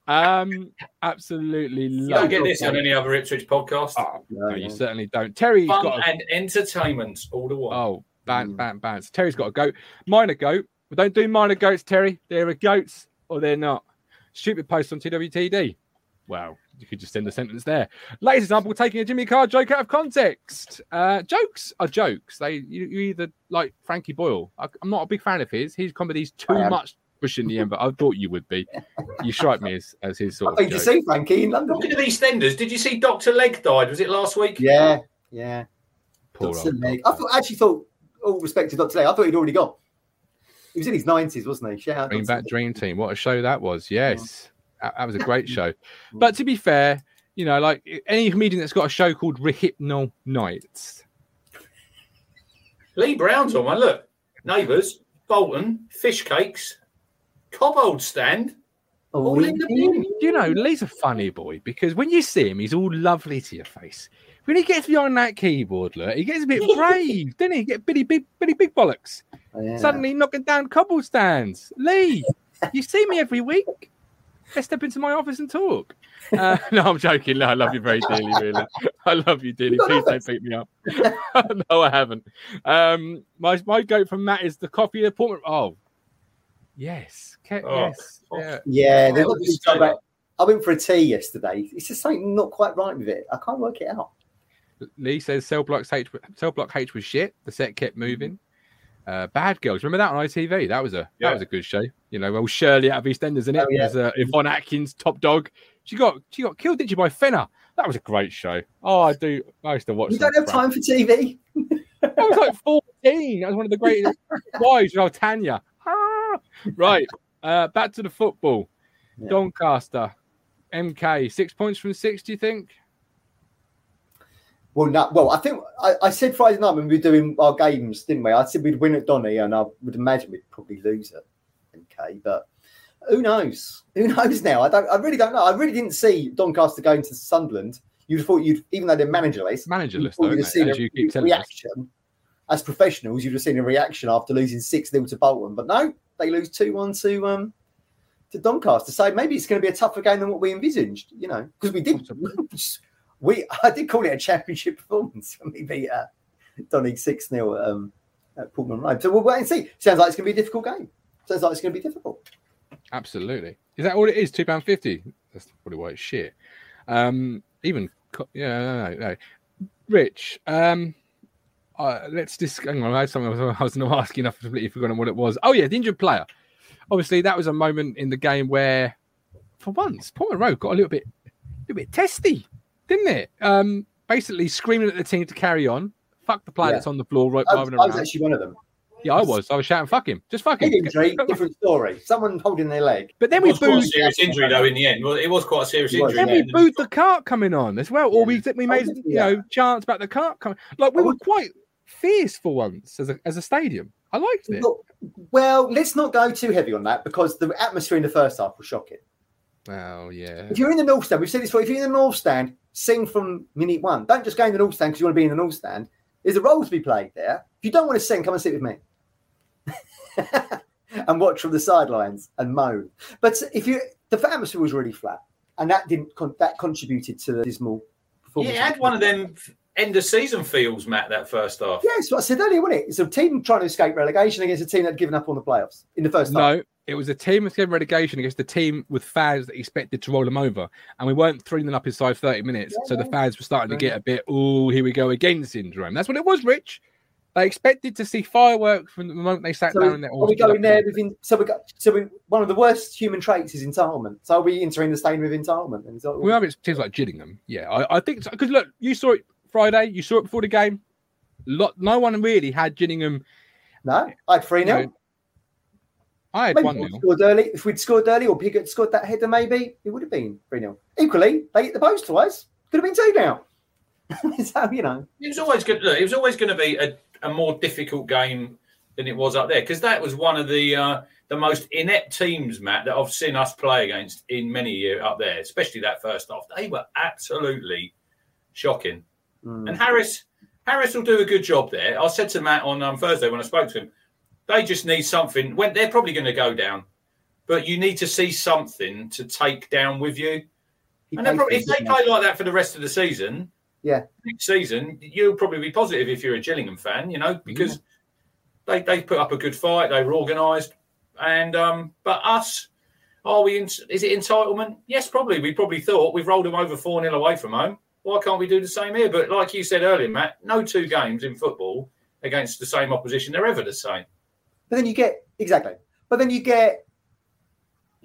[SPEAKER 1] Um, absolutely
[SPEAKER 2] You
[SPEAKER 1] love.
[SPEAKER 2] don't get this on any other Ipswich podcast.
[SPEAKER 1] Oh,
[SPEAKER 3] No,
[SPEAKER 1] you certainly don't. Terry's
[SPEAKER 2] Fun
[SPEAKER 1] got. A,
[SPEAKER 2] and entertainment all the way.
[SPEAKER 1] oh, ban,
[SPEAKER 3] ban,
[SPEAKER 1] ban, bans. Terry's got a goat. Mine a goat. We don't do minor goats, Terry. They're a goats or they're not. Stupid post on TWTD. Wow, you could just send a sentence there. Latest example, taking a Jimmy Carr joke out of context. Uh, jokes are jokes. They you, you either like Frankie Boyle. I, I'm not a big fan of his. His comedy's too
[SPEAKER 3] I am.
[SPEAKER 1] much pushing the end, but I thought you would be. You strike me as, as his
[SPEAKER 3] I
[SPEAKER 1] sort of
[SPEAKER 3] think you see Frankie in London.
[SPEAKER 2] at of EastEnders, did you see Dr. Legg died? Was it last week?
[SPEAKER 3] Yeah, yeah.
[SPEAKER 1] Poor
[SPEAKER 3] Dr.
[SPEAKER 1] old
[SPEAKER 3] Legg. I thought, actually thought, all respect to Dr. Legg, I thought he'd already gone. He was in his 90s, wasn't he? Shout out.
[SPEAKER 1] Bring
[SPEAKER 3] Dr.
[SPEAKER 1] back
[SPEAKER 3] Legg.
[SPEAKER 1] Dream Team. What a show that was. Yes. That, that was a great show. Mm. But to be fair, you know, like any comedian that's got a show called Rohypnol Nights.
[SPEAKER 2] Lee Brown's on one. Look, neighbours, Bolton, fish cakes, Cobbold stand,
[SPEAKER 3] Oh,
[SPEAKER 2] all in the bin.
[SPEAKER 1] You know, Lee's a funny boy because when you see him, he's all lovely to your face. When he gets behind that keyboard, look, he gets a bit brave, doesn't he? Get bitty big, bitty big bollocks.
[SPEAKER 3] Oh, yeah.
[SPEAKER 1] Suddenly knocking down Cobbold stands. Lee, You see me every week. Let's step into my office and talk. Uh, no, I'm joking. No, I love you very dearly, really. I love you dearly. Please don't beat me up. no, I haven't. Um, my my goat from Matt is the coffee appointment. Oh, yes, Ke-
[SPEAKER 2] Oh.
[SPEAKER 1] yes, yeah.
[SPEAKER 3] Yeah,
[SPEAKER 2] Oh,
[SPEAKER 3] there's
[SPEAKER 2] well, this
[SPEAKER 3] about- I went for a tea yesterday. It's just something not quite right with it. I can't work it out.
[SPEAKER 1] Lee says Cell Block H Cell Block H was shit. The set kept moving. Uh, Bad Girls. Remember that on ITV? That was a
[SPEAKER 2] Yeah.
[SPEAKER 1] that was a good show. You know, well Shirley out of EastEnders, in it?
[SPEAKER 3] Oh, yeah.
[SPEAKER 1] Uh, Yvonne Atkins, top dog. She got she got killed, didn't she, by Fenner? That was a great show. Oh, I do. I used to watch.
[SPEAKER 3] You don't have
[SPEAKER 1] crap.
[SPEAKER 3] time for TV.
[SPEAKER 1] I was like 14. That was one of the greatest wives of Tanya. Ah! Right. Uh, back to the football.
[SPEAKER 3] Yeah.
[SPEAKER 1] Doncaster. MK. Six points from six, do you think?
[SPEAKER 3] Well, no. Well, I think I, I said Friday night when we were doing our games, didn't we? I said we'd win at Donny, and I would imagine we'd probably lose at MK. But who knows? Who knows now? I don't. I really don't know. I really didn't see Doncaster going to Sunderland. You'd have thought you'd, even though they're managerless,
[SPEAKER 1] Managerless,
[SPEAKER 3] you'd
[SPEAKER 1] though,
[SPEAKER 3] have seen
[SPEAKER 1] as
[SPEAKER 3] a
[SPEAKER 1] you keep telling us.
[SPEAKER 3] reaction. As professionals, you'd have seen a reaction after losing six 0 to Bolton. But no, they lose two one to um to Doncaster. So maybe it's going to be a tougher game than what we envisaged. You know, because we did. We I did call it a championship performance when we beat uh, Donny six 0 um, at Portman Road. So we'll wait and see. Sounds like it's going to be a difficult game. Sounds like it's going to be difficult.
[SPEAKER 1] Absolutely. Is that all it is? Two pound fifty. That's probably why it's shit. Um, even yeah, no, no, no. Rich. Um, uh, let's discuss. Hang on, I had something I was, I was not asking. I've completely forgotten what it was. Oh yeah, the injured player. Obviously, that was a moment in the game where, for once, Portman Road got a little bit, a bit testy, didn't it? Um, basically screaming at the team to carry on. Fuck the player
[SPEAKER 3] Yeah.
[SPEAKER 1] that's on the floor right
[SPEAKER 3] I was,
[SPEAKER 1] driving
[SPEAKER 3] I was
[SPEAKER 1] around.
[SPEAKER 3] actually one of them.
[SPEAKER 1] Yeah, I was. I was shouting, "Fuck him! Just fuck him!"
[SPEAKER 3] Injury, different story. Someone holding their leg.
[SPEAKER 1] But then
[SPEAKER 2] It
[SPEAKER 1] we
[SPEAKER 2] was quite a
[SPEAKER 1] booed.
[SPEAKER 2] serious injury though in the end. Well, it was quite a serious
[SPEAKER 3] It was,
[SPEAKER 2] injury.
[SPEAKER 1] Then
[SPEAKER 3] yeah.
[SPEAKER 1] we booed the cart coming on as well, or we we made you
[SPEAKER 3] yeah.
[SPEAKER 1] know chants about the cart coming. Like we were quite fierce for once as a as a stadium. I liked it.
[SPEAKER 3] Look, well, let's not go too heavy on that because the atmosphere in the first half was shocking.
[SPEAKER 1] Oh yeah,
[SPEAKER 3] If you're in the North Stand, we've said this before. If you're in the North Stand, sing from minute one. Don't just go in the North Stand because you want to be in the North Stand. There's a role to be played there. If you don't want to sing, come and sit with me. and watch from the sidelines and moan. But if you, the atmosphere was really flat, and that didn't con- that contributed to the dismal performance.
[SPEAKER 2] Yeah, it had one of them end of season feels, Matt. That first half.
[SPEAKER 3] Yeah, it's what I said earlier, wasn't it? It's a team trying to escape relegation against a team that had given up on the playoffs in the first half.
[SPEAKER 1] no, it was a team getting relegation against a team with fans that expected to roll them over, and we weren't throwing them up inside thirty minutes. so the fans were starting to get a bit, oh, here we go again syndrome. That's what it was, Rich. They expected to see fireworks from the moment they sat
[SPEAKER 3] So
[SPEAKER 1] down in their
[SPEAKER 3] are we going there within? So we got. So we one of the worst human traits is entitlement. So are we entering the stadium with entitlement? And so,
[SPEAKER 1] We have it teams like Gillingham. Yeah, I, I think because look, you saw it Friday, you saw it before the game. Lot, no one really had Gillingham.
[SPEAKER 3] no, I had three 0
[SPEAKER 1] No, I had
[SPEAKER 3] Maybe
[SPEAKER 1] one
[SPEAKER 3] we'd
[SPEAKER 1] nil.
[SPEAKER 3] scored early. If we'd scored early, or Pigott scored that header, maybe it would have been three 0 Equally, they hit the post twice. Could have been two now. so you know,
[SPEAKER 2] It was always good. Look, it was always going to be a, a more difficult game than it was up there because that was one of the uh, the most inept teams, Matt, that I've seen us play against in many years up there. Especially that first half, they were absolutely shocking.
[SPEAKER 3] mm,
[SPEAKER 2] And Harris, Harris will do a good job there. I said to Matt on um, Thursday when I spoke to him, they just need something. When they're probably going to go down, but you need to see something to take down with you.
[SPEAKER 3] he
[SPEAKER 2] And probably, if they play like that for the rest of the season,
[SPEAKER 3] Yeah.
[SPEAKER 2] next season you'll probably be positive if you're a Gillingham fan, you know, because they they put up a good fight, they were organised, and um, but us, are we? In, is it entitlement? Yes, probably. We probably thought we've rolled them over four 0 away from home. Why can't we do the same here? But like you said earlier, Matt, no two games in football against the same opposition they're ever the same.
[SPEAKER 3] But then you get exactly. But then you get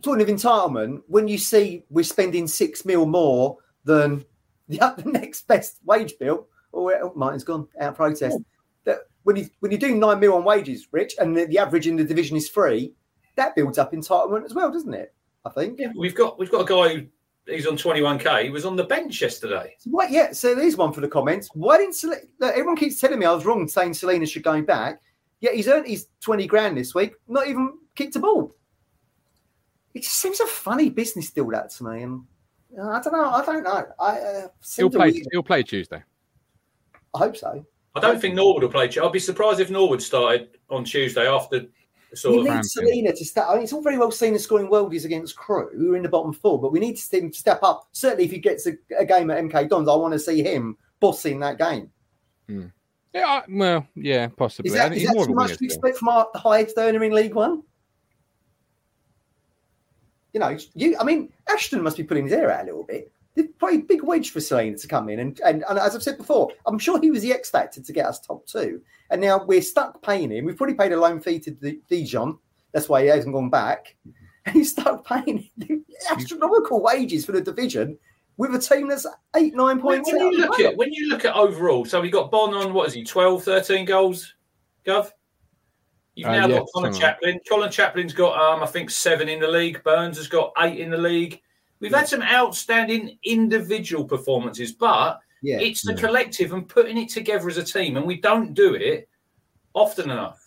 [SPEAKER 3] talking of entitlement when you see we're spending six mil more than the, the next best wage bill. Oh, well, Martin's gone out of protest. That when you when you do nine mil on wages, Rich, and the, the average in the division is three, that builds up entitlement as well, doesn't it? I think.
[SPEAKER 2] Yeah, we've got we've got a guy who he's on twenty one k. He was on the bench yesterday.
[SPEAKER 3] What? Yeah. So there's one for the comments. Why didn't Sel- look, everyone keeps telling me I was wrong saying Celina should go back? Yet he's earned his twenty grand this week, not even kicked a ball. It just seems a funny business deal that to me, and I don't know. I don't know. I uh,
[SPEAKER 1] He'll play.
[SPEAKER 3] weird-
[SPEAKER 1] He'll play Tuesday.
[SPEAKER 3] I hope so.
[SPEAKER 2] I don't think Norwood will play. I'd be surprised if Norwood started on Tuesday after
[SPEAKER 3] we need Celina to step. I mean, it's all very well Celina scoring worldies against Crewe, who are in the bottom four, but we need him to step up. Certainly, if he gets a, a game at MK Dons, I want to see him bossing that game.
[SPEAKER 1] Hmm. Yeah, well, yeah, possibly.
[SPEAKER 3] Is that, is that too much to expect from our, highest earner in League One? You know, you. I mean, Ashton must be pulling his hair out a little bit. They probably a big wage for Celina to come in, and, and and as I've said before, I'm sure he was the X factor to get us top two. And now we're stuck paying him. We've probably paid a loan fee to Dijon. That's why he hasn't gone back. And he's stuck paying astronomical wages for the division with a team that's eight, nine points.
[SPEAKER 2] When, when you look at when you look at overall, so we got Bonne on what is he, 12, 13 goals, Gov? You've uh, now yeah, got Conor Chaplin. Conor Chaplin's got um, I think seven in the league. Burns has got eight in the league. We've yeah. had some outstanding individual performances, but yeah. it's the collective and putting it together as a team, and we don't do it often enough.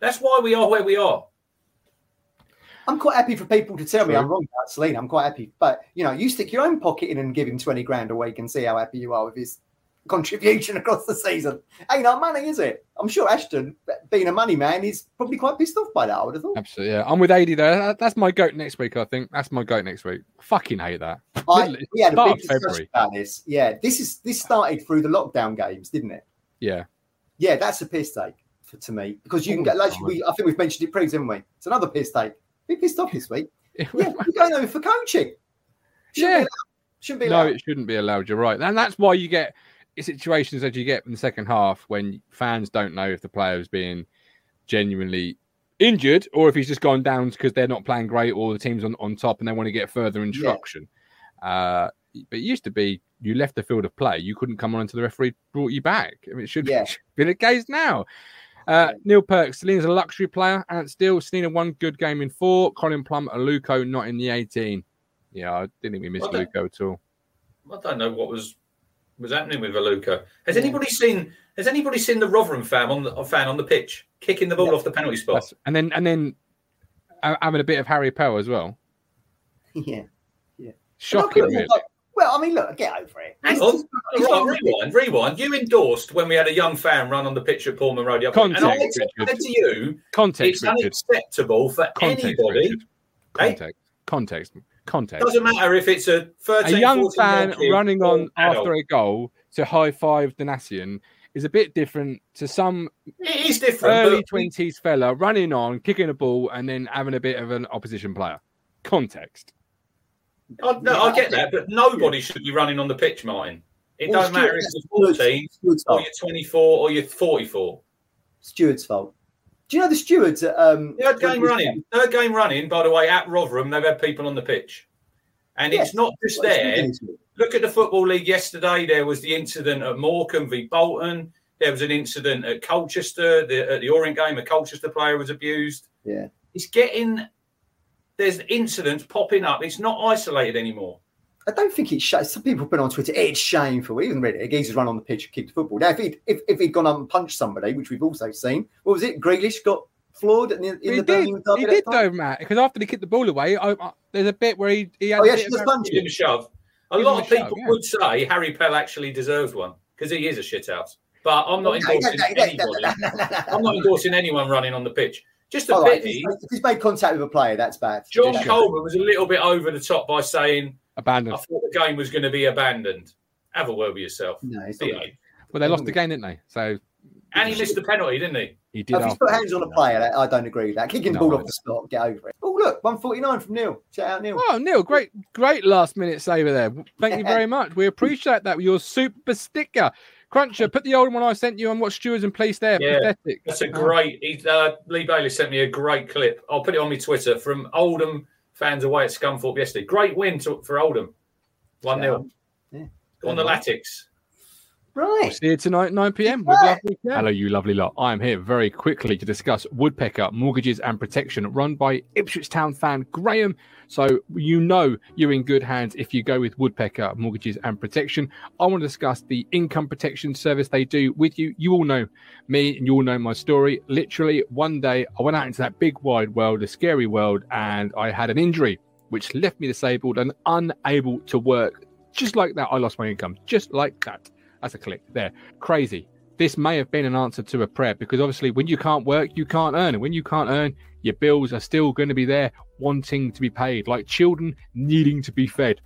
[SPEAKER 2] That's why we are where we are.
[SPEAKER 3] I'm quite happy for people to tell me I'm wrong about Celina. I'm quite happy. But, you know, you stick your own pocket in and give him 20 grand a week and see how happy you are with his contribution across the season. Ain't no money, is it? I'm sure Ashton, being a money man, is probably quite pissed off by that, I would have thought.
[SPEAKER 1] Absolutely, yeah. I'm with AD there. That's my goat next week, I think. That's my goat next week. fucking hate that.
[SPEAKER 3] I, we had a big discussion about this. Yeah, this is this started through the lockdown games, didn't it?
[SPEAKER 1] Yeah.
[SPEAKER 3] Yeah, that's a piss take for, to me because you can oh, get, like, we, I think we've mentioned it previously, haven't we? It's another piss take. Be pissed off this week. yeah, you're going over for coaching.
[SPEAKER 1] Shouldn't yeah. Be shouldn't be allowed. No, it shouldn't be allowed. You're right. And that's why you get situations that you get in the second half when fans don't know if the player is being genuinely injured or if he's just gone down because they're not playing great or the team's on, on top and they want to get further instruction. Yeah. Uh, but it used to be you left the field of play, you couldn't come on until the referee brought you back. I mean, it should, yeah. be the case now. Uh, Neil Perks, Celina's a luxury player, and still Celina one good game in four. Colin Plum, Aluko not in the 18. Yeah, I didn't think we missed Luco at all.
[SPEAKER 2] I don't know what was was happening with Aluko. Has anybody seen? Has anybody seen the Rotherham fan on the fan on the pitch kicking the ball yeah. off the penalty spot? That's,
[SPEAKER 1] and then and then having a bit of Harry Pell as well.
[SPEAKER 3] Yeah, yeah.
[SPEAKER 1] Shocking. Really.
[SPEAKER 3] Well, I mean, look, get over it.
[SPEAKER 2] Hang on, right, rewind, rewind. You endorsed when we had a young fan run on the pitch at Portman Road.
[SPEAKER 1] Context, and I
[SPEAKER 2] said to you,
[SPEAKER 1] context,
[SPEAKER 2] it's
[SPEAKER 1] Richard.
[SPEAKER 2] unacceptable for context, anybody. Richard.
[SPEAKER 1] Context, context context.
[SPEAKER 2] Doesn't matter if it's a 13,
[SPEAKER 1] a young fan running on after a goal to high five Donacien is a bit different to some
[SPEAKER 2] it is different
[SPEAKER 1] early twenties fella running on, kicking a ball, and then having a bit of an opposition player. Context.
[SPEAKER 2] I, no, I get that, but nobody should be running on the pitch, Martin. It well, doesn't matter if you're 14 or you're 24 or you're 44.
[SPEAKER 3] Steward's fault. Do you know the stewards? Um,
[SPEAKER 2] third game running. Third game running. By the way, at Rotherham, they've had people on the pitch, and yeah, it's not just there. Look at the football league yesterday. There was the incident at Morecambe v Bolton. There was an incident at Colchester. The, at the Orient game, a Colchester player was abused.
[SPEAKER 3] Yeah,
[SPEAKER 2] it's getting. There's incidents popping up. It's not isolated anymore.
[SPEAKER 3] I don't think it's sh- some people put on Twitter. It's shameful. We even really, a geezer's run on the pitch kicked the football. Now, if he'd if, if he'd gone up and punched somebody, which we've also seen, what was it? Grealish got floored in, in
[SPEAKER 1] he
[SPEAKER 3] the
[SPEAKER 1] did. He did though, Matt. Because after he kicked the ball away, I, I, there's a bit where he he had oh,
[SPEAKER 3] yeah, a punch
[SPEAKER 2] him. a shove. A lot of people shove, yeah. would say Harry Pell actually deserves one because he is a shithouse. But I'm not endorsing anybody. I'm not endorsing anyone running on the pitch. Just a pity.
[SPEAKER 3] Right, if he's made contact with a player, that's bad.
[SPEAKER 2] John Coleman was a little bit over the top by saying
[SPEAKER 1] Abandoned. I
[SPEAKER 2] thought the game was going to be abandoned. Have a word with yourself.
[SPEAKER 3] No, it's
[SPEAKER 1] not. Well, they lost the game, didn't they? So.
[SPEAKER 2] And he missed the penalty, didn't he?
[SPEAKER 1] He did.
[SPEAKER 3] If he's put hands on a player, I don't agree with that. Kicking no, ball off the spot, get over it. Oh, look, 149 from Neil. Shout out, Neil.
[SPEAKER 1] Oh, Neil, great, great last minute saver there. Thank you very much. We appreciate that with your super sticker. Cruncher, put the old one I sent you on what stewards and police there.
[SPEAKER 2] Yeah, Pathetic. That's a great. He, uh, Lee Bailey sent me a great clip. I'll put it on my Twitter from Oldham fans away at Scunthorpe yesterday. Great win to, for Oldham. 1 0. Yeah. On the Latics.
[SPEAKER 3] Right.
[SPEAKER 1] We'll see you tonight, 9 p.m. With Hello, you lovely lot. I am here very quickly to discuss Woodpecker Mortgages and Protection, run by Ipswich Town fan Graham. So you know you're in good hands if you go with Woodpecker Mortgages and Protection. I want to discuss the income protection service they do with you. You all know me and you all know my story. Literally, one day I went out into that big wide world, a scary world, and I had an injury which left me disabled and unable to work. Just like that, I lost my income. Just like that. That's a click there. Crazy. This may have been an answer to a prayer because obviously, when you can't work, you can't earn. And when you can't earn, Your bills are still going to be there, wanting to be paid, like children needing to be fed.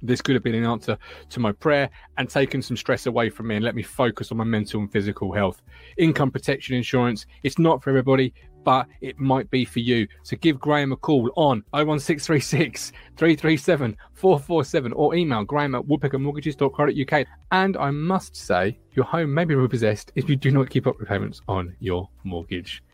[SPEAKER 1] This could have been an answer to my prayer and taken some stress away from me and let me focus on my mental and physical health. Income protection insurance, it's not for everybody, but it might be for you. So give Graham a call on 01636 337 447 or email graham at woodpeckermortgages.co.uk. And I must say, your home may be repossessed if you do not keep up repayments on your mortgage.